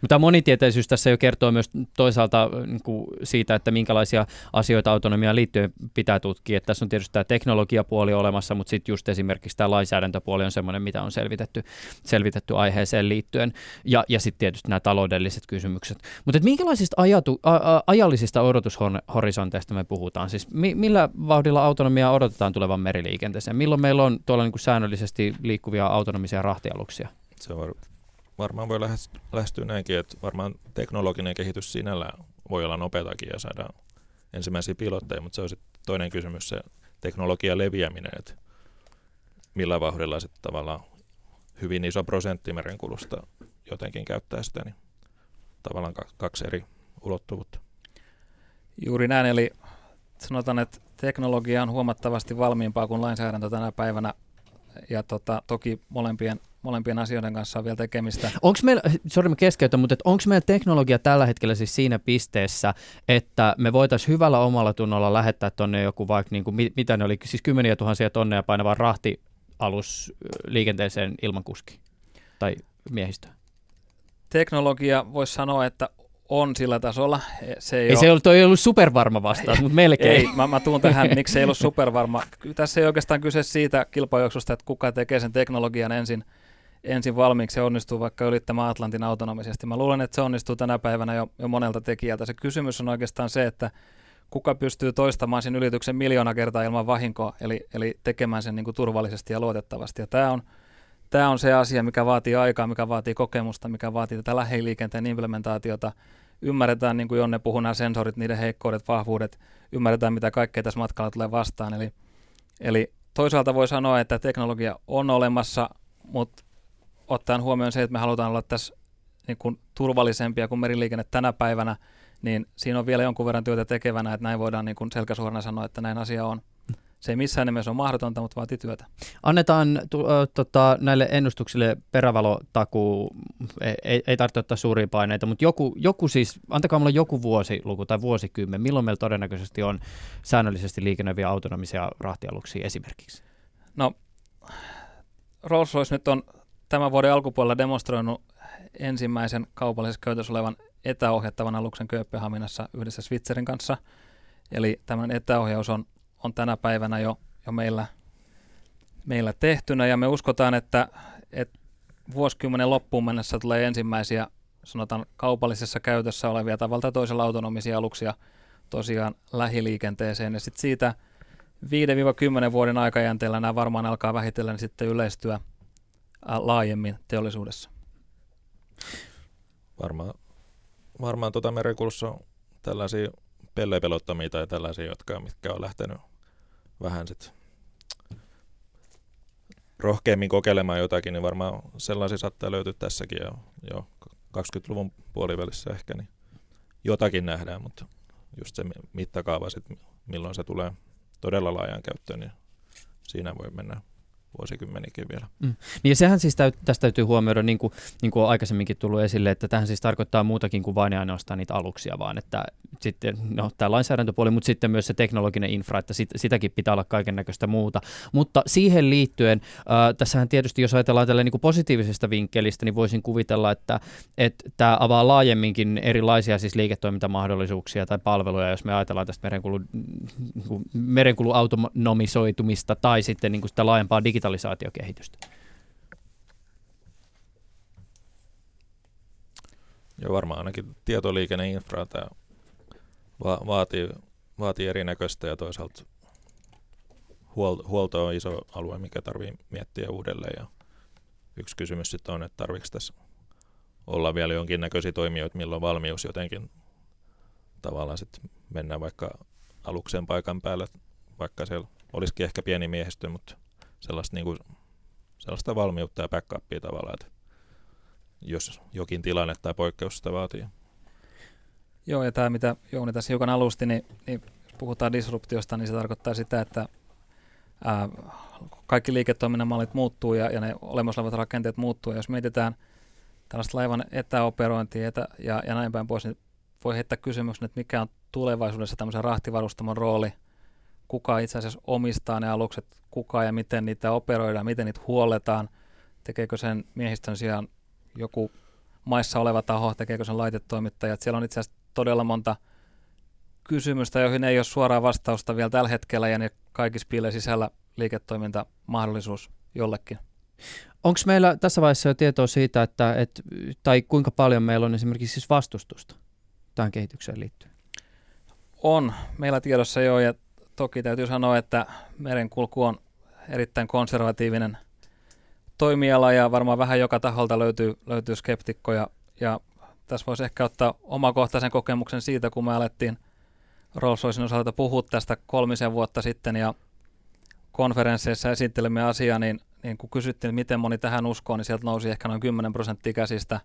mutta monitieteisyys tässä jo kertoo myös toisaalta niin kuin siitä, että minkälaisia asioita autonomiaan liittyen pitää tutkia. Että tässä on tietysti tämä teknologiapuoli olemassa, mutta sitten just esimerkiksi tämä lainsäädäntöpuoli on sellainen, mitä on selvitetty, selvitetty aiheeseen liittyen. Ja, ja sitten tietysti nämä taloudelliset kysymykset. Mutta minkälaisista ajatu, a, a, ajallisista odotushorisonteista me puhutaan? Siis mi, millä vauhdilla autonomiaa odotetaan tulevan meriliikenteeseen? Milloin meillä on tuolla niin kuin säännöllisesti liikkuvia autonomisia rahtialuksia? Se on varmaan voi lähestyä näinkin, että varmaan teknologinen kehitys sinällään voi olla nopeatakin ja saada ensimmäisiä pilotteja, mutta se on sitten toinen kysymys se teknologian leviäminen, että millä vauhdilla sitten tavallaan hyvin iso prosentti merenkulusta jotenkin käyttää sitä, niin tavallaan kaksi eri ulottuvuutta. Juuri näin, eli sanotaan, että teknologia on huomattavasti valmiimpaa kuin lainsäädäntö tänä päivänä, ja tota, toki molempien molempien asioiden kanssa on vielä tekemistä. Onko meillä, sori mä keskeytän, mutta onko meillä teknologia tällä hetkellä siis siinä pisteessä, että me voitaisiin hyvällä omalla tunnolla lähettää tuonne joku vaikka, niin kuin, mitä ne oli, siis kymmeniä tuhansia tonneja painava rahtialus liikenteeseen ilman kuski tai miehistö? Teknologia voisi sanoa, että on sillä tasolla. Se ei, ei ole... se ollut, ei ollut supervarma vastaus, mutta melkein. Ei, mä, mä tuun tähän, miksi se ei ollut supervarma. Tässä ei oikeastaan kyse siitä kilpajuoksusta, että kuka tekee sen teknologian ensin – ensin valmiiksi se onnistuu vaikka ylittämään Atlantin autonomisesti. Mä luulen, että se onnistuu tänä päivänä jo, jo monelta tekijältä. Se kysymys on oikeastaan se, että kuka pystyy toistamaan sen ylityksen miljoona kertaa ilman vahinkoa, eli, eli tekemään sen niin kuin turvallisesti ja luotettavasti. Ja tämä on, tämä on se asia, mikä vaatii aikaa, mikä vaatii kokemusta, mikä vaatii tätä lähiliikenteen implementaatiota. Ymmärretään, niin kuin Jonne puhui, nämä sensorit, niiden heikkoudet, vahvuudet, ymmärretään, mitä kaikkea tässä matkalla tulee vastaan. Eli, eli toisaalta voi sanoa, että teknologia on olemassa, mutta ottaen huomioon se, että me halutaan olla tässä niin kuin turvallisempia kuin meriliikenne tänä päivänä, niin siinä on vielä jonkun verran työtä tekevänä, että näin voidaan niin kuin selkäsuorana sanoa, että näin asia on. Se ei missään nimessä ole mahdotonta, mutta vaatii työtä. Annetaan tu, tota, näille ennustuksille perävalotakuu, ei, ei, ei tarvitse ottaa suuria paineita, mutta joku, joku siis, antakaa mulle joku vuosiluku tai vuosikymmen, milloin meillä todennäköisesti on säännöllisesti liikenneviä autonomisia rahtialuksia esimerkiksi? No, Rolls-Royce nyt on tämän vuoden alkupuolella demonstroinut ensimmäisen kaupallisessa käytössä olevan etäohjattavan aluksen Kööpenhaminassa yhdessä Switzerin kanssa. Eli tämän etäohjaus on, on tänä päivänä jo, jo meillä, meillä tehtynä. Ja me uskotaan, että, että vuosikymmenen loppuun mennessä tulee ensimmäisiä sanotaan kaupallisessa käytössä olevia tavalla toisella autonomisia aluksia tosiaan lähiliikenteeseen. Ja sitten siitä 5-10 vuoden aikajänteellä nämä varmaan alkaa vähitellen sitten yleistyä – laajemmin teollisuudessa? Varmaan, varmaan tuota merenkulussa on tällaisia pellepelottamia tai tällaisia, jotka, mitkä on lähtenyt vähän sit rohkeammin kokeilemaan jotakin, niin varmaan sellaisia saattaa löytyä tässäkin jo, jo 20-luvun puolivälissä ehkä, niin jotakin nähdään, mutta just se mittakaava, sit, milloin se tulee todella laajan käyttöön, niin siinä voi mennä vuosikymmenikin vielä. Mm. Niin sehän siis täyt, tästä täytyy huomioida, niin kuin, niin kuin on aikaisemminkin tullut esille, että tähän siis tarkoittaa muutakin kuin vain ja ainoastaan niitä aluksia, vaan että sitten, no tämä lainsäädäntöpuoli, mutta sitten myös se teknologinen infra, että sit, sitäkin pitää olla kaiken näköistä muuta. Mutta siihen liittyen, äh, tässähän tietysti, jos ajatellaan tällä niin positiivisesta vinkkelistä, niin voisin kuvitella, että, että tämä avaa laajemminkin erilaisia siis liiketoimintamahdollisuuksia tai palveluja, jos me ajatellaan tästä merenkulun, niin merenkulun autonomisoitumista tai sitten niin kuin sitä laajempaa digitaalista digitalisaatiokehitystä? Joo, varmaan ainakin tietoliikenneinfra tämä va- vaatii, vaatii erinäköistä ja toisaalta huol- huolto on iso alue, mikä tarvii miettiä uudelleen. Ja yksi kysymys sitten on, että tarvitsetko tässä olla vielä jonkinnäköisiä toimijoita, milloin valmius jotenkin tavallaan sitten mennään vaikka aluksen paikan päälle, vaikka siellä olisikin ehkä pieni miehistö, mutta sellaista, niin kuin, sellaista valmiutta ja backupia tavallaan, että jos jokin tilanne tai poikkeus sitä vaatii. Joo, ja tämä mitä Jouni tässä hiukan alusti, niin, niin jos puhutaan disruptiosta, niin se tarkoittaa sitä, että ää, kaikki liiketoiminnan mallit muuttuu ja, ja ne olemassa olevat rakenteet muuttuu. Ja jos mietitään tällaista laivan etäoperointia etä, ja, ja näin päin pois, niin voi heittää kysymyksen, että mikä on tulevaisuudessa tämmöisen rahtivarustamon rooli – kuka itse asiassa omistaa ne alukset, kuka ja miten niitä operoidaan, miten niitä huolletaan, tekeekö sen miehistön sijaan joku maissa oleva taho, tekeekö sen laitetoimittajat. Siellä on itse asiassa todella monta kysymystä, joihin ei ole suoraa vastausta vielä tällä hetkellä, ja ne kaikissa piilee sisällä liiketoimintamahdollisuus jollekin. Onko meillä tässä vaiheessa jo tietoa siitä, että, että, tai kuinka paljon meillä on esimerkiksi siis vastustusta tähän kehitykseen liittyen? On meillä tiedossa jo, ja toki täytyy sanoa, että merenkulku on erittäin konservatiivinen toimiala ja varmaan vähän joka taholta löytyy, löytyy skeptikkoja. Ja tässä voisi ehkä ottaa omakohtaisen kokemuksen siitä, kun me alettiin rolls osalta puhua tästä kolmisen vuotta sitten ja konferensseissa esittelemme asiaa, niin, niin kun kysyttiin, että miten moni tähän uskoo, niin sieltä nousi ehkä noin 10 prosenttia käsistä.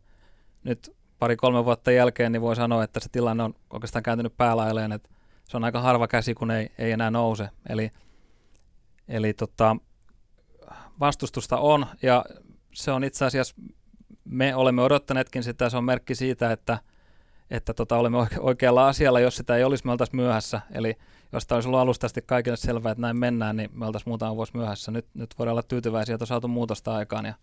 Nyt pari-kolme vuotta jälkeen niin voi sanoa, että se tilanne on oikeastaan kääntynyt päälailleen, että se on aika harva käsi, kun ei, ei enää nouse. Eli, eli tota, vastustusta on ja se on itse asiassa, me olemme odottaneetkin sitä, se on merkki siitä, että, että tota, olemme oikealla asialla, jos sitä ei olisi, me oltaisiin myöhässä. Eli jos tämä olisi ollut alusta asti kaikille selvää, että näin mennään, niin me oltaisiin muutama vuosi myöhässä. Nyt, nyt voidaan olla tyytyväisiä, että on saatu muutosta aikaan ja,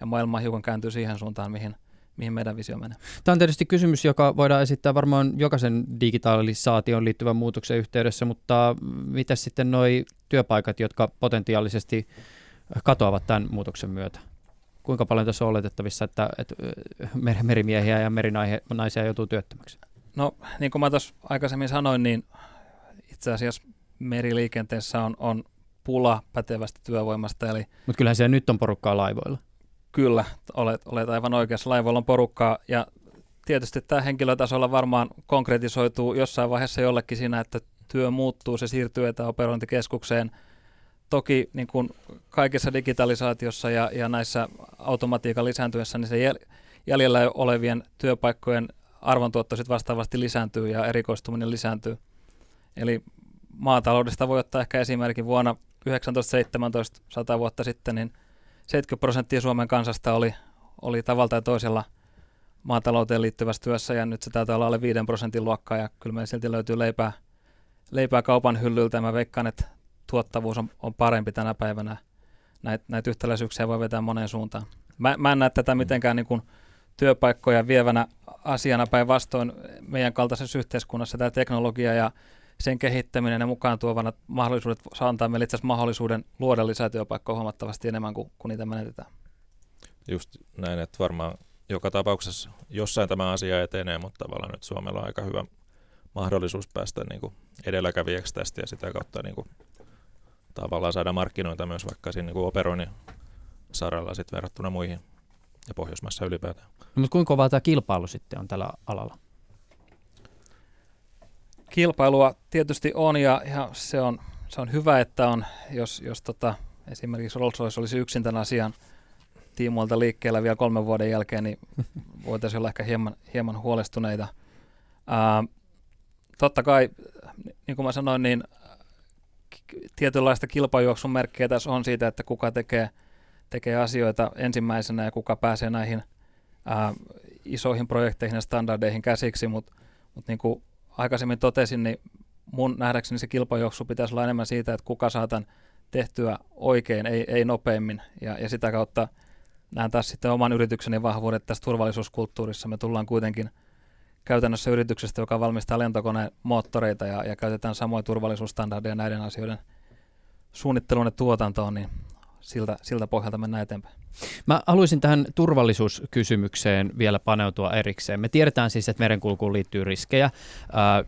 ja maailma hiukan kääntyy siihen suuntaan, mihin, mihin meidän visio menee. Tämä on tietysti kysymys, joka voidaan esittää varmaan jokaisen digitalisaation liittyvän muutoksen yhteydessä, mutta mitä sitten nuo työpaikat, jotka potentiaalisesti katoavat tämän muutoksen myötä? Kuinka paljon tässä on oletettavissa, että, että merimiehiä ja merinaisia joutuu työttömäksi? No, niin kuin mä tuossa aikaisemmin sanoin, niin itse asiassa meriliikenteessä on, on pula pätevästä työvoimasta. Eli... Mutta kyllähän se nyt on porukkaa laivoilla. Kyllä, olet, olet aivan oikeassa. Laivoilla on porukkaa ja tietysti tämä henkilötasolla varmaan konkretisoituu jossain vaiheessa jollekin siinä, että työ muuttuu, se siirtyy etäoperointikeskukseen. Toki niin kuin kaikessa digitalisaatiossa ja, ja näissä automatiikan lisääntyessä, niin se jäljellä olevien työpaikkojen arvontuotto sitten vastaavasti lisääntyy ja erikoistuminen lisääntyy. Eli maataloudesta voi ottaa ehkä esimerkin vuonna 1917, 100 vuotta sitten, niin 70 prosenttia Suomen kansasta oli, oli tavalla tai toisella maatalouteen liittyvässä työssä ja nyt se taitaa olla alle 5 prosentin luokkaa ja kyllä meillä silti löytyy leipää, leipää kaupan hyllyltä ja mä veikkaan, että tuottavuus on, on parempi tänä päivänä. Näitä näit yhtäläisyyksiä voi vetää moneen suuntaan. Mä, mä en näe tätä mitenkään niin kuin työpaikkoja vievänä asiana päinvastoin meidän kaltaisessa yhteiskunnassa tämä teknologia ja sen kehittäminen ja mukaan tuovana mahdollisuudet saa antaa meille itse mahdollisuuden luoda lisää työpaikkoja huomattavasti enemmän kuin, kuin niitä menetetään. Just näin, että varmaan joka tapauksessa jossain tämä asia etenee, mutta tavallaan nyt Suomella on aika hyvä mahdollisuus päästä niin kuin edelläkävijäksi tästä ja sitä kautta niin kuin, tavallaan saada markkinoita myös vaikka siinä niin kuin operoinnin saralla sit verrattuna muihin ja Pohjoismaissa ylipäätään. No, mutta kuinka kovaa tämä kilpailu sitten on tällä alalla? Kilpailua tietysti on ja, ja se, on, se on hyvä, että on, jos, jos tota, esimerkiksi Rolls-Royce olisi yksin tämän asian tiimoilta liikkeellä vielä kolmen vuoden jälkeen, niin voitaisiin olla ehkä hieman, hieman huolestuneita. Ää, totta kai, niin kuin mä sanoin, niin tietynlaista kilpajuoksun merkkejä tässä on siitä, että kuka tekee, tekee asioita ensimmäisenä ja kuka pääsee näihin ää, isoihin projekteihin ja standardeihin käsiksi, mutta mut niin kuin aikaisemmin totesin, niin mun nähdäkseni se kilpajuoksu pitäisi olla enemmän siitä, että kuka saa tehtyä oikein, ei, ei nopeammin. Ja, ja sitä kautta näen taas sitten oman yritykseni vahvuudet tässä turvallisuuskulttuurissa. Me tullaan kuitenkin käytännössä yrityksestä, joka valmistaa lentokoneen moottoreita ja, ja käytetään samoja turvallisuusstandardeja näiden asioiden suunnitteluun ja tuotantoon, niin siltä, siltä pohjalta mennään eteenpäin. Mä haluaisin tähän turvallisuuskysymykseen vielä paneutua erikseen. Me tiedetään siis, että merenkulkuun liittyy riskejä.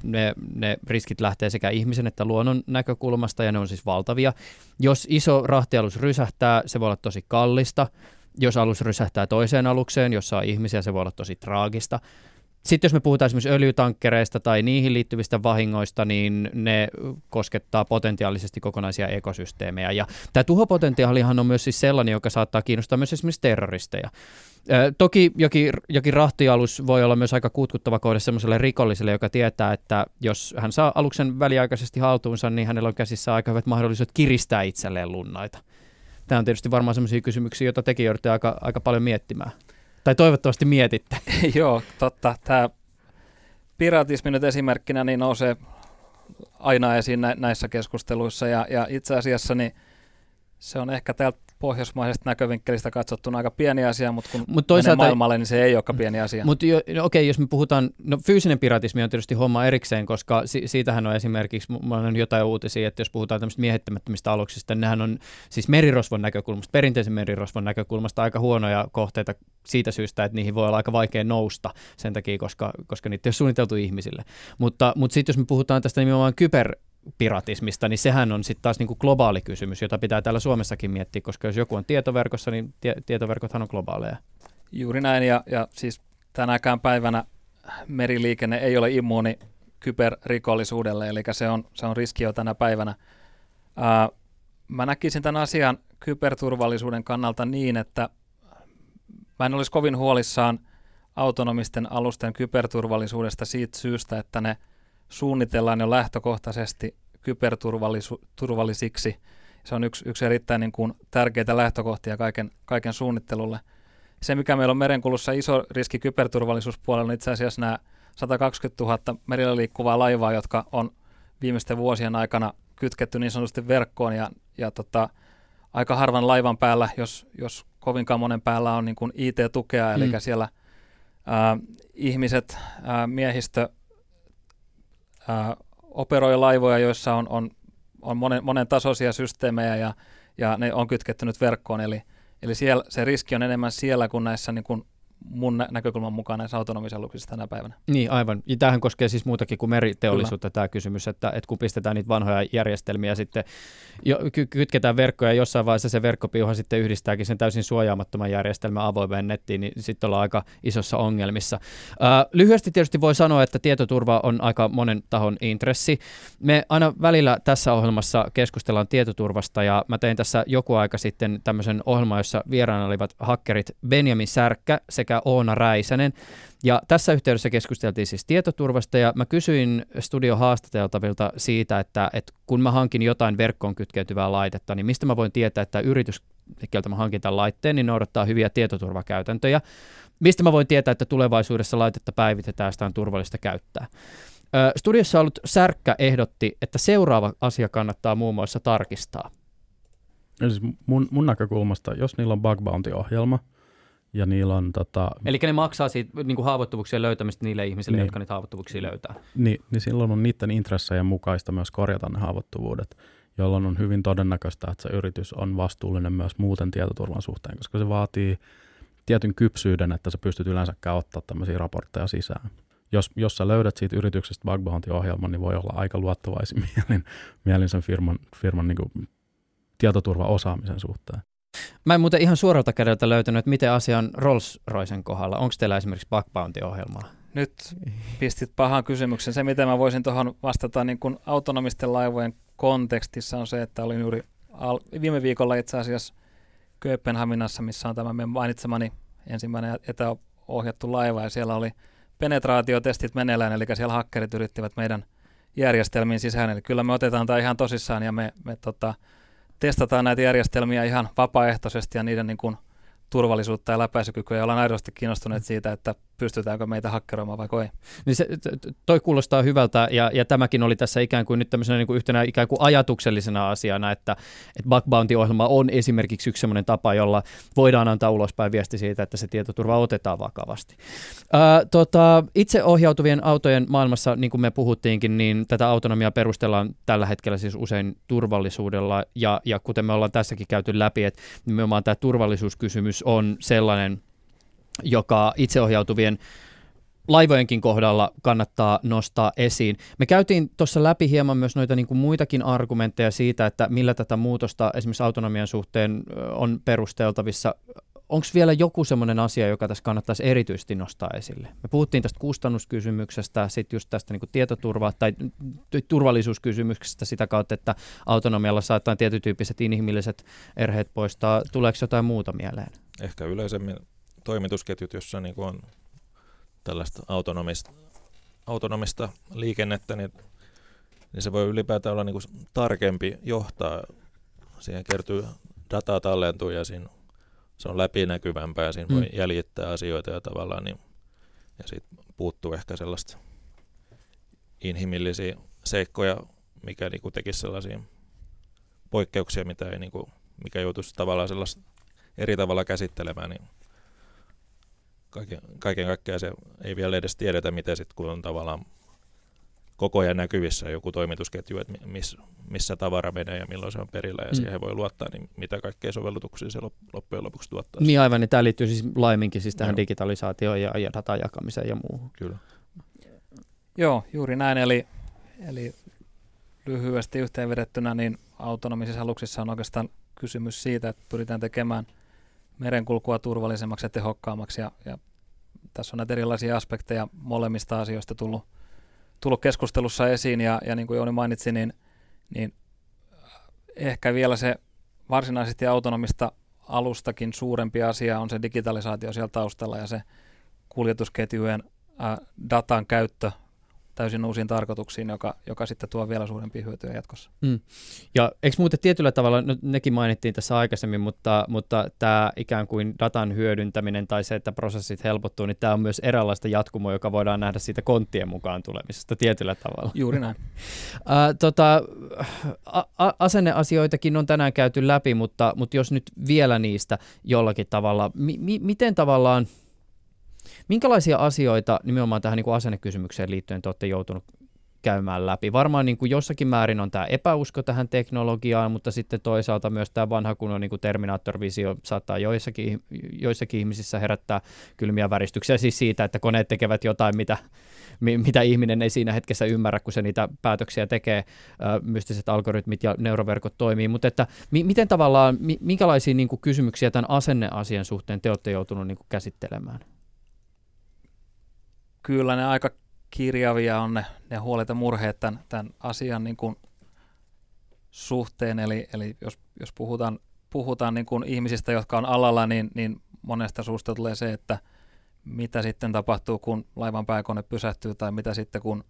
ne, ne riskit lähtee sekä ihmisen että luonnon näkökulmasta ja ne on siis valtavia. Jos iso rahtialus rysähtää, se voi olla tosi kallista. Jos alus rysähtää toiseen alukseen, jossa on ihmisiä, se voi olla tosi traagista. Sitten jos me puhutaan esimerkiksi öljytankkereista tai niihin liittyvistä vahingoista, niin ne koskettaa potentiaalisesti kokonaisia ekosysteemejä. Ja tämä tuhopotentiaalihan on myös siis sellainen, joka saattaa kiinnostaa myös esimerkiksi terroristeja. Toki jokin, jokin rahtialus voi olla myös aika kutkuttava kohde sellaiselle rikolliselle, joka tietää, että jos hän saa aluksen väliaikaisesti haltuunsa, niin hänellä on käsissä aika hyvät mahdollisuudet kiristää itselleen lunnaita. Tämä on tietysti varmaan sellaisia kysymyksiä, joita tekin joudutte aika, aika paljon miettimään. Tai toivottavasti mietitte. Joo, totta. Tämä piratismi nyt esimerkkinä niin nousee aina esiin näissä keskusteluissa ja, ja itse asiassa niin se on ehkä täältä pohjoismaisesta näkövinkkelistä katsottuna aika pieni asia, mutta kun Mut toisaalta, maailmalle, niin se ei olekaan pieni asia. Mutta jo, no okei, jos me puhutaan, no fyysinen piratismi on tietysti homma erikseen, koska si, siitähän on esimerkiksi, mä olen jotain uutisia, että jos puhutaan tämmöistä miehittämättömistä aluksista, niin nehän on siis merirosvon näkökulmasta, perinteisen merirosvon näkökulmasta aika huonoja kohteita siitä syystä, että niihin voi olla aika vaikea nousta sen takia, koska, koska niitä ei ole suunniteltu ihmisille. Mutta, mutta sitten jos me puhutaan tästä nimenomaan kyber piratismista, niin sehän on sitten taas niin kuin globaali kysymys, jota pitää täällä Suomessakin miettiä, koska jos joku on tietoverkossa, niin tie- tietoverkothan on globaaleja. Juuri näin, ja, ja siis tänäkään päivänä meriliikenne ei ole immuuni kyberrikollisuudelle, eli se on, se on riski jo tänä päivänä. Ää, mä näkisin tämän asian kyberturvallisuuden kannalta niin, että mä en olisi kovin huolissaan autonomisten alusten kyberturvallisuudesta siitä syystä, että ne – suunnitellaan jo lähtökohtaisesti kyberturvallisiksi. Se on yksi, yksi erittäin niin kuin, tärkeitä lähtökohtia kaiken, kaiken suunnittelulle. Se, mikä meillä on merenkulussa iso riski kyberturvallisuuspuolella, on itse asiassa nämä 120 000 merillä liikkuvaa laivaa, jotka on viimeisten vuosien aikana kytketty niin sanotusti verkkoon ja, ja tota, aika harvan laivan päällä, jos, jos kovinkaan monen päällä on niin kuin IT-tukea, eli mm. siellä ää, ihmiset, ää, miehistö ää, operoi laivoja, joissa on, on, on monen, monen tasoisia systeemejä ja, ja ne on kytkettynyt verkkoon. Eli, eli siellä, se riski on enemmän siellä kuin näissä niin kuin mun näkökulman mukaan näissä autonomisaluksissa tänä päivänä. Niin, aivan. Ja tämähän koskee siis muutakin kuin meriteollisuutta Kyllä. tämä kysymys, että, että kun pistetään niitä vanhoja järjestelmiä sitten, jo, ky- kytketään verkkoja ja jossain vaiheessa se verkkopiuha sitten yhdistääkin sen täysin suojaamattoman järjestelmän avoimeen nettiin, niin sitten ollaan aika isossa ongelmissa. Ää, lyhyesti tietysti voi sanoa, että tietoturva on aika monen tahon intressi. Me aina välillä tässä ohjelmassa keskustellaan tietoturvasta ja mä tein tässä joku aika sitten tämmöisen ohjelman, jossa vieraana olivat hakkerit Benjamin Särkkä sekä sekä Oona Räisänen. Ja tässä yhteydessä keskusteltiin siis tietoturvasta ja mä kysyin studiohaastateltavilta siitä, että, että kun mä hankin jotain verkkoon kytkeytyvää laitetta, niin mistä mä voin tietää, että yritys, keltä mä hankin tämän laitteen, niin noudattaa hyviä tietoturvakäytäntöjä. Mistä mä voin tietää, että tulevaisuudessa laitetta päivitetään ja sitä on turvallista käyttää. Studiossa ollut Särkkä ehdotti, että seuraava asia kannattaa muun muassa tarkistaa. Siis mun, mun näkökulmasta, jos niillä on bug bounty-ohjelma – ja niillä on tota... Eli ne maksaa siitä niin kuin haavoittuvuuksien löytämistä niille ihmisille, niin, jotka niitä haavoittuvuuksia löytää. Niin, niin silloin on niiden intressejä mukaista myös korjata ne haavoittuvuudet, jolloin on hyvin todennäköistä, että se yritys on vastuullinen myös muuten tietoturvan suhteen, koska se vaatii tietyn kypsyyden, että sä pystyt yleensäkään ottaa tämmöisiä raportteja sisään. Jos, jos sä löydät siitä yrityksestä bug bounty-ohjelman, niin voi olla aika luottavaisin mielin, mielin sen firman, firman niin tietoturvaosaamisen suhteen. Mä en muuten ihan suoralta kädeltä löytänyt, että miten asia on Rolls-Roycen kohdalla. Onko teillä esimerkiksi bug bounty-ohjelmaa? Nyt pistit pahan kysymyksen. Se, miten mä voisin tuohon vastata niin kuin autonomisten laivojen kontekstissa on se, että olin juuri al- viime viikolla itse asiassa Kööpenhaminassa, missä on tämä meidän mainitsemani ensimmäinen etäohjattu laiva, ja siellä oli penetraatiotestit meneillään, eli siellä hakkerit yrittivät meidän järjestelmiin sisään. Eli kyllä me otetaan tämä ihan tosissaan ja me, me tota, testataan näitä järjestelmiä ihan vapaaehtoisesti ja niiden niin kuin, turvallisuutta ja läpäisykykyä. Ja ollaan aidosti kiinnostuneet siitä, että pystytäänkö meitä hakkeroimaan vai ei. Niin se, toi kuulostaa hyvältä ja, ja tämäkin oli tässä ikään kuin nyt tämmöisenä niin kuin yhtenä ikään kuin ajatuksellisena asiana, että, että bug bounty-ohjelma on esimerkiksi yksi sellainen tapa, jolla voidaan antaa ulospäin viesti siitä, että se tietoturva otetaan vakavasti. Ää, tota, itse ohjautuvien autojen maailmassa, niin kuin me puhuttiinkin, niin tätä autonomiaa perustellaan tällä hetkellä siis usein turvallisuudella ja, ja kuten me ollaan tässäkin käyty läpi, että nimenomaan tämä turvallisuuskysymys on sellainen, joka itseohjautuvien laivojenkin kohdalla kannattaa nostaa esiin. Me käytiin tuossa läpi hieman myös noita niin kuin muitakin argumentteja siitä, että millä tätä muutosta esimerkiksi autonomian suhteen on perusteltavissa. Onko vielä joku semmoinen asia, joka tässä kannattaisi erityisesti nostaa esille? Me puhuttiin tästä kustannuskysymyksestä, sitten just tästä niin kuin tai turvallisuuskysymyksestä sitä kautta, että autonomialla saattaa tietytyyppiset inhimilliset erheet poistaa. Tuleeko jotain muuta mieleen? Ehkä yleisemmin toimitusketjut, jossa niin on tällaista autonomista, autonomista liikennettä, niin, niin se voi ylipäätään olla niin kuin tarkempi johtaa. Siihen kertyy dataa tallentuu ja siinä se on läpinäkyvämpää ja siinä mm. voi jäljittää asioita ja tavallaan niin, ja siitä puuttuu ehkä sellaista inhimillisiä seikkoja, mikä niin kuin tekisi sellaisia poikkeuksia, mitä ei, niin kuin, mikä joutuisi tavallaan sellaista eri tavalla käsittelemään, niin kaiken, kaiken kaikkiaan se ei vielä edes tiedetä, miten sitten kun on tavallaan koko ajan näkyvissä joku toimitusketju, että miss, missä tavara menee ja milloin se on perillä ja mm. siihen voi luottaa, niin mitä kaikkea sovellutuksia se loppujen lopuksi tuottaa. Niin aivan, niin tämä liittyy siis laiminkin siis tähän no. digitalisaatioon ja, ja datan jakamiseen ja muuhun. Kyllä. Joo, juuri näin. Eli, eli lyhyesti yhteenvedettynä, niin autonomisissa aluksissa on oikeastaan kysymys siitä, että pyritään tekemään – merenkulkua turvallisemmaksi ja tehokkaammaksi. Ja, ja tässä on näitä erilaisia aspekteja molemmista asioista tullut, tullut keskustelussa esiin. Ja, ja niin kuin Jouni mainitsi, niin, niin ehkä vielä se varsinaisesti autonomista alustakin suurempi asia on se digitalisaatio siellä taustalla ja se kuljetusketjujen ää, datan käyttö täysin uusiin tarkoituksiin, joka, joka sitten tuo vielä suurempia hyötyjä jatkossa. Mm. Ja eikö muuten tietyllä tavalla, no nekin mainittiin tässä aikaisemmin, mutta, mutta tämä ikään kuin datan hyödyntäminen tai se, että prosessit helpottuu, niin tämä on myös eräänlaista jatkumoa, joka voidaan nähdä siitä konttien mukaan tulemisesta tietyllä tavalla. Juuri näin. äh, tota, a- asenneasioitakin on tänään käyty läpi, mutta, mutta jos nyt vielä niistä jollakin tavalla, mi- mi- miten tavallaan – Minkälaisia asioita nimenomaan tähän niin kuin asennekysymykseen liittyen te olette joutunut käymään läpi? Varmaan niin kuin jossakin määrin on tämä epäusko tähän teknologiaan, mutta sitten toisaalta myös tämä vanha kunnon niin Terminator-visio saattaa joissakin, joissakin ihmisissä herättää kylmiä väristyksiä siis siitä, että koneet tekevät jotain, mitä, mitä ihminen ei siinä hetkessä ymmärrä, kun se niitä päätöksiä tekee, mystiset algoritmit ja neuroverkot toimii, mutta että mi- miten tavallaan, minkälaisia niin kuin kysymyksiä tämän asenneasian suhteen te olette joutunut niin käsittelemään? Kyllä ne aika kirjavia on ne, ne huolet ja murheet tämän, tämän asian niin kuin suhteen. Eli, eli jos, jos puhutaan, puhutaan niin kuin ihmisistä, jotka on alalla, niin, niin monesta suusta tulee se, että mitä sitten tapahtuu, kun laivan pääkone pysähtyy, tai mitä sitten, kun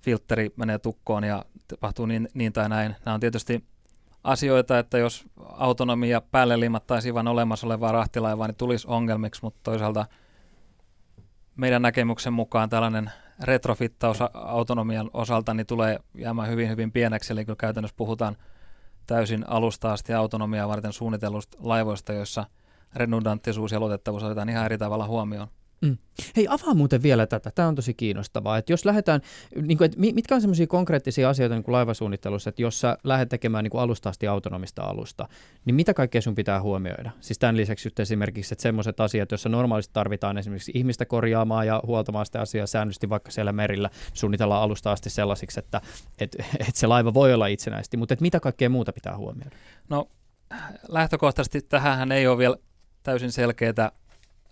filtteri menee tukkoon ja tapahtuu niin, niin tai näin. Nämä on tietysti asioita, että jos autonomia päälle limattaisiin vain olemassa olevaa rahtilaivaa, niin tulisi ongelmiksi, mutta toisaalta – meidän näkemyksen mukaan tällainen retrofittaus autonomian osalta niin tulee jäämään hyvin hyvin pieneksi, eli kyllä käytännössä puhutaan täysin alusta asti autonomiaa varten suunnitellusta laivoista, joissa redundanttisuus ja luotettavuus otetaan ihan eri tavalla huomioon. Mm. Hei, avaa muuten vielä tätä. Tämä on tosi kiinnostavaa. Että jos lähdetään, niin kuin, että mitkä on sellaisia konkreettisia asioita niin kuin laivasuunnittelussa, että jos sä lähdet tekemään niin kuin alusta asti autonomista alusta, niin mitä kaikkea sun pitää huomioida? Siis tämän lisäksi nyt esimerkiksi, että semmoiset asiat, joissa normaalisti tarvitaan esimerkiksi ihmistä korjaamaan ja huoltamaan sitä asiaa säännöllisesti vaikka siellä merillä, suunnitellaan alusta asti sellaisiksi, että, että, että se laiva voi olla itsenäisesti, mutta että mitä kaikkea muuta pitää huomioida? No lähtökohtaisesti tähän ei ole vielä täysin selkeää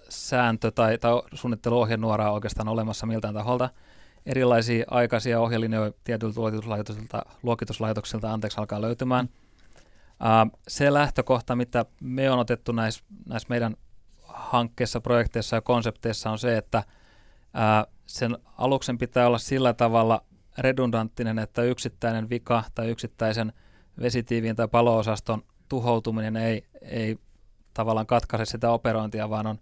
sääntö tai, tai suunnitteluohjenuoraa oikeastaan olemassa miltään taholta. Erilaisia aikaisia ohjelinjoja tietyiltä luokituslaitoksilta, luokituslaitoksilta anteeksi, alkaa löytymään. Uh, se lähtökohta, mitä me on otettu näissä, näissä meidän hankkeissa, projekteissa ja konsepteissa on se, että uh, sen aluksen pitää olla sillä tavalla redundanttinen, että yksittäinen vika tai yksittäisen vesitiiviin tai paloosaston tuhoutuminen ei, ei tavallaan katkaise sitä operointia, vaan on,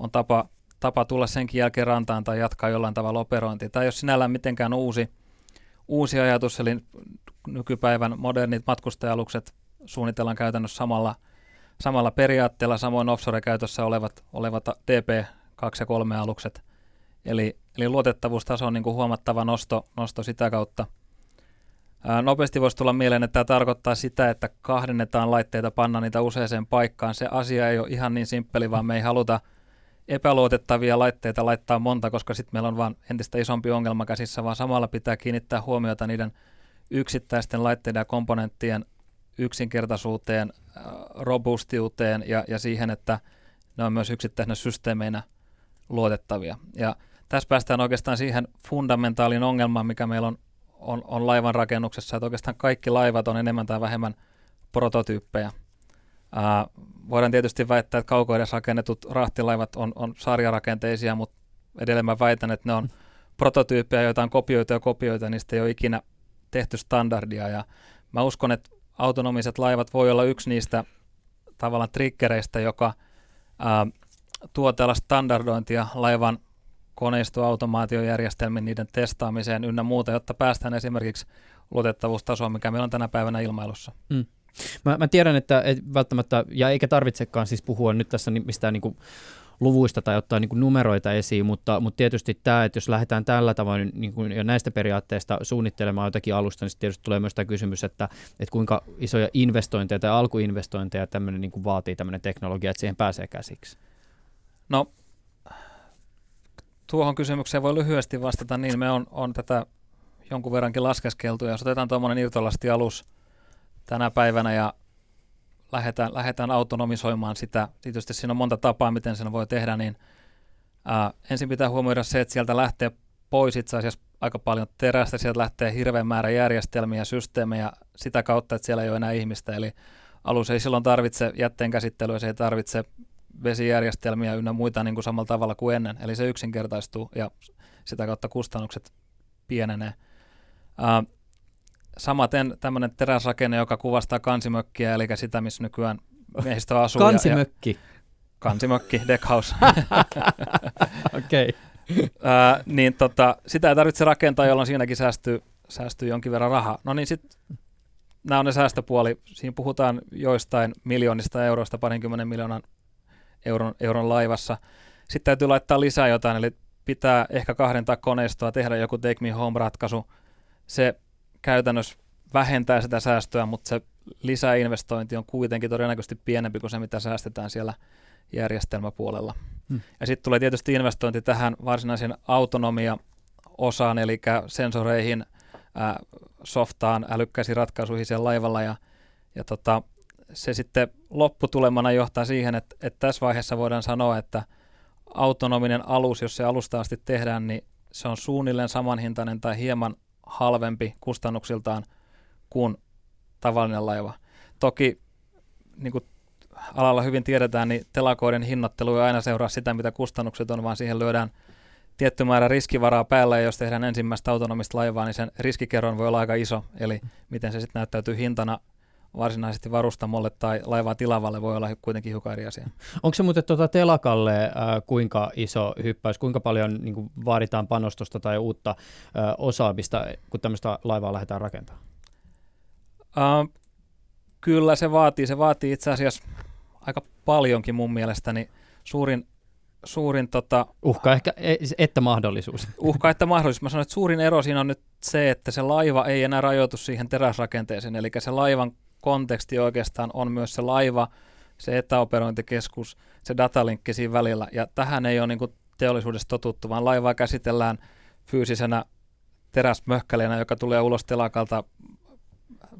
on tapa, tapa tulla senkin jälkeen rantaan tai jatkaa jollain tavalla operointia. Tai jos sinällään mitenkään uusi, uusi ajatus, eli nykypäivän modernit matkustajalukset suunnitellaan käytännössä samalla, samalla periaatteella, samoin offshore-käytössä olevat, olevat DP2 ja 3 alukset. Eli, eli luotettavuustaso on niin kuin huomattava nosto, nosto sitä kautta. Ää, nopeasti voisi tulla mieleen, että tämä tarkoittaa sitä, että kahdennetaan laitteita, panna niitä useaseen paikkaan. Se asia ei ole ihan niin simppeli, vaan me ei haluta epäluotettavia laitteita laittaa monta, koska sitten meillä on vain entistä isompi ongelma käsissä, vaan samalla pitää kiinnittää huomiota niiden yksittäisten laitteiden ja komponenttien yksinkertaisuuteen, robustiuteen ja, ja siihen, että ne on myös yksittäisenä systeemeinä luotettavia. Ja tässä päästään oikeastaan siihen fundamentaalin ongelmaan, mikä meillä on, on, on laivan rakennuksessa, että oikeastaan kaikki laivat on enemmän tai vähemmän prototyyppejä. Ää, voidaan tietysti väittää, että kaukoidessa rakennetut rahtilaivat on, on sarjarakenteisia, mutta edelleen mä väitän, että ne on prototyyppejä, joita on kopioita ja kopioita, niistä ei ole ikinä tehty standardia. Ja mä uskon, että autonomiset laivat voi olla yksi niistä tavallaan triggereistä, joka ää, tuo tällaista standardointia laivan koneistoautomaatiojärjestelmin, niiden testaamiseen ynnä muuta, jotta päästään esimerkiksi luotettavuustasoon, mikä meillä on tänä päivänä ilmailussa. Mm. Mä, mä tiedän, että et välttämättä, ja eikä tarvitsekaan siis puhua nyt tässä mistään niin kuin luvuista tai ottaa niin kuin numeroita esiin, mutta, mutta tietysti tämä, että jos lähdetään tällä tavoin niin kuin jo näistä periaatteista suunnittelemaan jotakin alusta, niin tietysti tulee myös tämä kysymys, että, että kuinka isoja investointeja tai alkuinvestointeja tämmöinen niin kuin vaatii tämmöinen teknologia, että siihen pääsee käsiksi. No, tuohon kysymykseen voi lyhyesti vastata niin, me on, on tätä jonkun verrankin laskeskeltu, ja jos otetaan tuommoinen irtolastialus tänä päivänä ja lähdetään, lähdetään autonomisoimaan sitä, tietysti siinä on monta tapaa, miten sen voi tehdä, niin ää, ensin pitää huomioida se, että sieltä lähtee pois itse asiassa aika paljon terästä, sieltä lähtee hirveän määrä järjestelmiä, systeemejä sitä kautta, että siellä ei ole enää ihmistä, eli alus ei silloin tarvitse jätteen käsittelyä, se ei tarvitse vesijärjestelmiä ynnä muita niin kuin samalla tavalla kuin ennen. Eli se yksinkertaistuu ja sitä kautta kustannukset pienenee. Uh, samaten tämmöinen teräsrakenne, joka kuvastaa kansimökkiä, eli sitä, missä nykyään miehistö asuu. Kansimökki. Ja, ja kansimökki, deckhouse. Okei. Uh, niin tota, sitä ei tarvitse rakentaa, jolloin siinäkin säästyy, säästyy jonkin verran rahaa. No niin sitten nämä on ne säästöpuoli. Siinä puhutaan joistain miljoonista euroista, parinkymmenen miljoonan euron, euron laivassa. Sitten täytyy laittaa lisää jotain, eli pitää ehkä kahdentaa koneistoa, tehdä joku Take Me Home-ratkaisu. Se käytännössä vähentää sitä säästöä, mutta se lisäinvestointi on kuitenkin todennäköisesti pienempi kuin se, mitä säästetään siellä järjestelmäpuolella. Hmm. Ja sitten tulee tietysti investointi tähän varsinaisen autonomia-osaan, eli sensoreihin, äh, softaan, älykkäisiin ratkaisuihin siellä laivalla, ja, ja tota, se sitten lopputulemana johtaa siihen, että, että tässä vaiheessa voidaan sanoa, että autonominen alus, jos se alusta asti tehdään, niin se on suunnilleen samanhintainen tai hieman halvempi kustannuksiltaan kuin tavallinen laiva. Toki niin kuin alalla hyvin tiedetään, niin telakoiden hinnoittelu ei aina seuraa sitä, mitä kustannukset on, vaan siihen lyödään tietty määrä riskivaraa päälle, ja jos tehdään ensimmäistä autonomista laivaa, niin sen riskikerron voi olla aika iso, eli miten se sitten näyttäytyy hintana varsinaisesti varustamolle tai laivaa tilavalle voi olla kuitenkin hiukan eri asia. Onko se muuten tuota telakalle äh, kuinka iso hyppäys, kuinka paljon niin kuin, vaaditaan panostusta tai uutta äh, osaamista, kun tämmöistä laivaa lähdetään rakentamaan? Uh, kyllä se vaatii. Se vaatii itse asiassa aika paljonkin mun mielestäni. Suurin, suurin tota, uhka ehkä, e, että mahdollisuus. Uhka että mahdollisuus. Mä sanoin, että suurin ero siinä on nyt se, että se laiva ei enää rajoitu siihen teräsrakenteeseen, eli se laivan konteksti oikeastaan on myös se laiva, se etäoperointikeskus, se datalinkki siinä välillä. Ja tähän ei ole niin kuin teollisuudessa totuttu, vaan laivaa käsitellään fyysisenä teräsmöhkäleenä, joka tulee ulos telakalta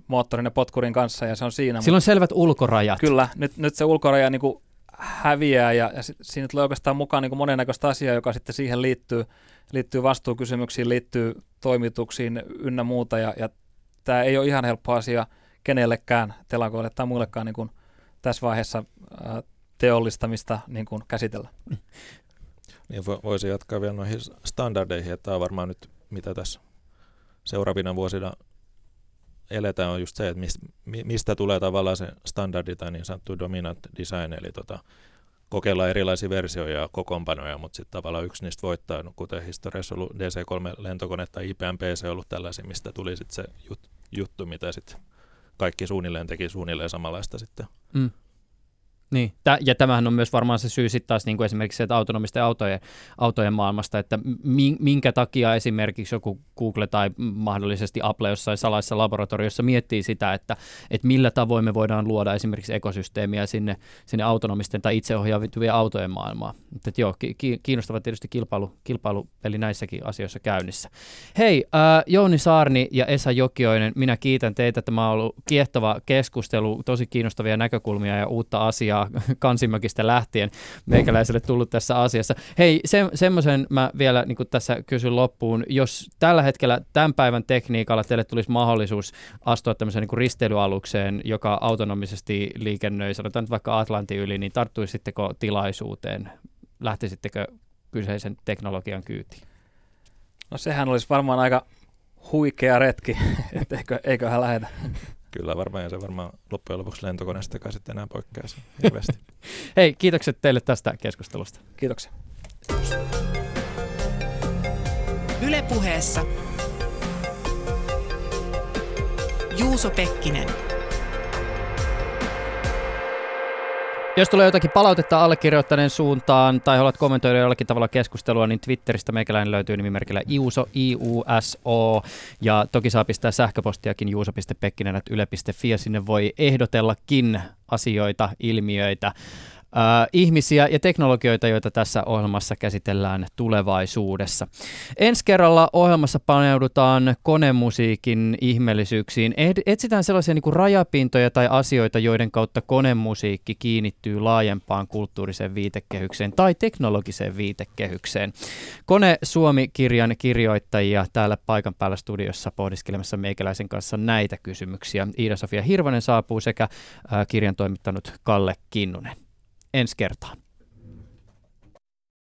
moottorin ja potkurin kanssa ja se on siinä. Sillä on selvät ulkorajat. Kyllä, nyt, nyt se ulkoraja niin kuin häviää ja, ja siinä tulee oikeastaan mukaan niin kuin monennäköistä asiaa, joka sitten siihen liittyy, liittyy vastuukysymyksiin, liittyy toimituksiin ynnä muuta ja, ja tämä ei ole ihan helppo asia – kenellekään telakoille tai muillekaan niin kuin tässä vaiheessa ää, teollistamista niin kuin käsitellä. Niin voisi jatkaa vielä noihin standardeihin, että tämä on varmaan nyt mitä tässä seuraavina vuosina eletään on just se, että mistä tulee tavallaan se standardi tai niin sanottu dominant design, eli tota, kokeillaan erilaisia versioja ja kokoonpanoja, mutta sitten tavallaan yksi niistä voittaa, no, kuten historiassa ollut DC-3-lentokone tai IPM-PC ollut tällaisia, mistä tuli sitten se jut, juttu, mitä sitten kaikki suunnilleen teki suunnilleen samanlaista sitten. Mm. Niin, ja tämähän on myös varmaan se syy sitten taas niin kuin esimerkiksi se, että autonomisten autojen, autojen maailmasta, että minkä takia esimerkiksi joku Google tai mahdollisesti Apple jossain salaisessa laboratoriossa miettii sitä, että, että millä tavoin me voidaan luoda esimerkiksi ekosysteemiä sinne, sinne autonomisten tai itseohjaavien autojen maailmaan. Että joo, kiinnostava tietysti kilpailu, kilpailupeli näissäkin asioissa käynnissä. Hei, äh, Jouni Saarni ja Esa Jokioinen, minä kiitän teitä. Tämä on ollut kiehtova keskustelu, tosi kiinnostavia näkökulmia ja uutta asiaa asiaa Kansimäkistä lähtien meikäläiselle tullut tässä asiassa. Hei, se, semmoisen mä vielä niin tässä kysyn loppuun. Jos tällä hetkellä tämän päivän tekniikalla teille tulisi mahdollisuus astua tämmöiseen niin risteilyalukseen, joka autonomisesti liikennöi, sanotaan nyt vaikka Atlantin yli, niin tarttuisitteko tilaisuuteen? Lähtisittekö kyseisen teknologian kyytiin? No sehän olisi varmaan aika huikea retki, että eikö, eiköhän lähetä. Kyllä varmaan, ja se varmaan loppujen lopuksi lentokoneesta sitten enää poikkeaisi hirveästi. Hei, kiitokset teille tästä keskustelusta. Kiitoksia. Ylepuheessa Juuso Pekkinen. Jos tulee jotakin palautetta allekirjoittaneen suuntaan tai haluat kommentoida jollakin tavalla keskustelua, niin Twitteristä meikäläinen löytyy nimimerkillä iuso, I-U-S-O. Ja toki saa pistää sähköpostiakin juuso.pekkinen.yle.fi ja sinne voi ehdotellakin asioita, ilmiöitä, ihmisiä ja teknologioita, joita tässä ohjelmassa käsitellään tulevaisuudessa. Ensi kerralla ohjelmassa paneudutaan konemusiikin ihmeellisyyksiin. Etsitään sellaisia niin kuin rajapintoja tai asioita, joiden kautta konemusiikki kiinnittyy laajempaan kulttuuriseen viitekehykseen tai teknologiseen viitekehykseen. Kone Suomi-kirjan kirjoittajia täällä paikan päällä studiossa pohdiskelemassa meikäläisen kanssa näitä kysymyksiä. Iida-Sofia Hirvonen saapuu sekä kirjan toimittanut Kalle Kinnunen ensi kertaan.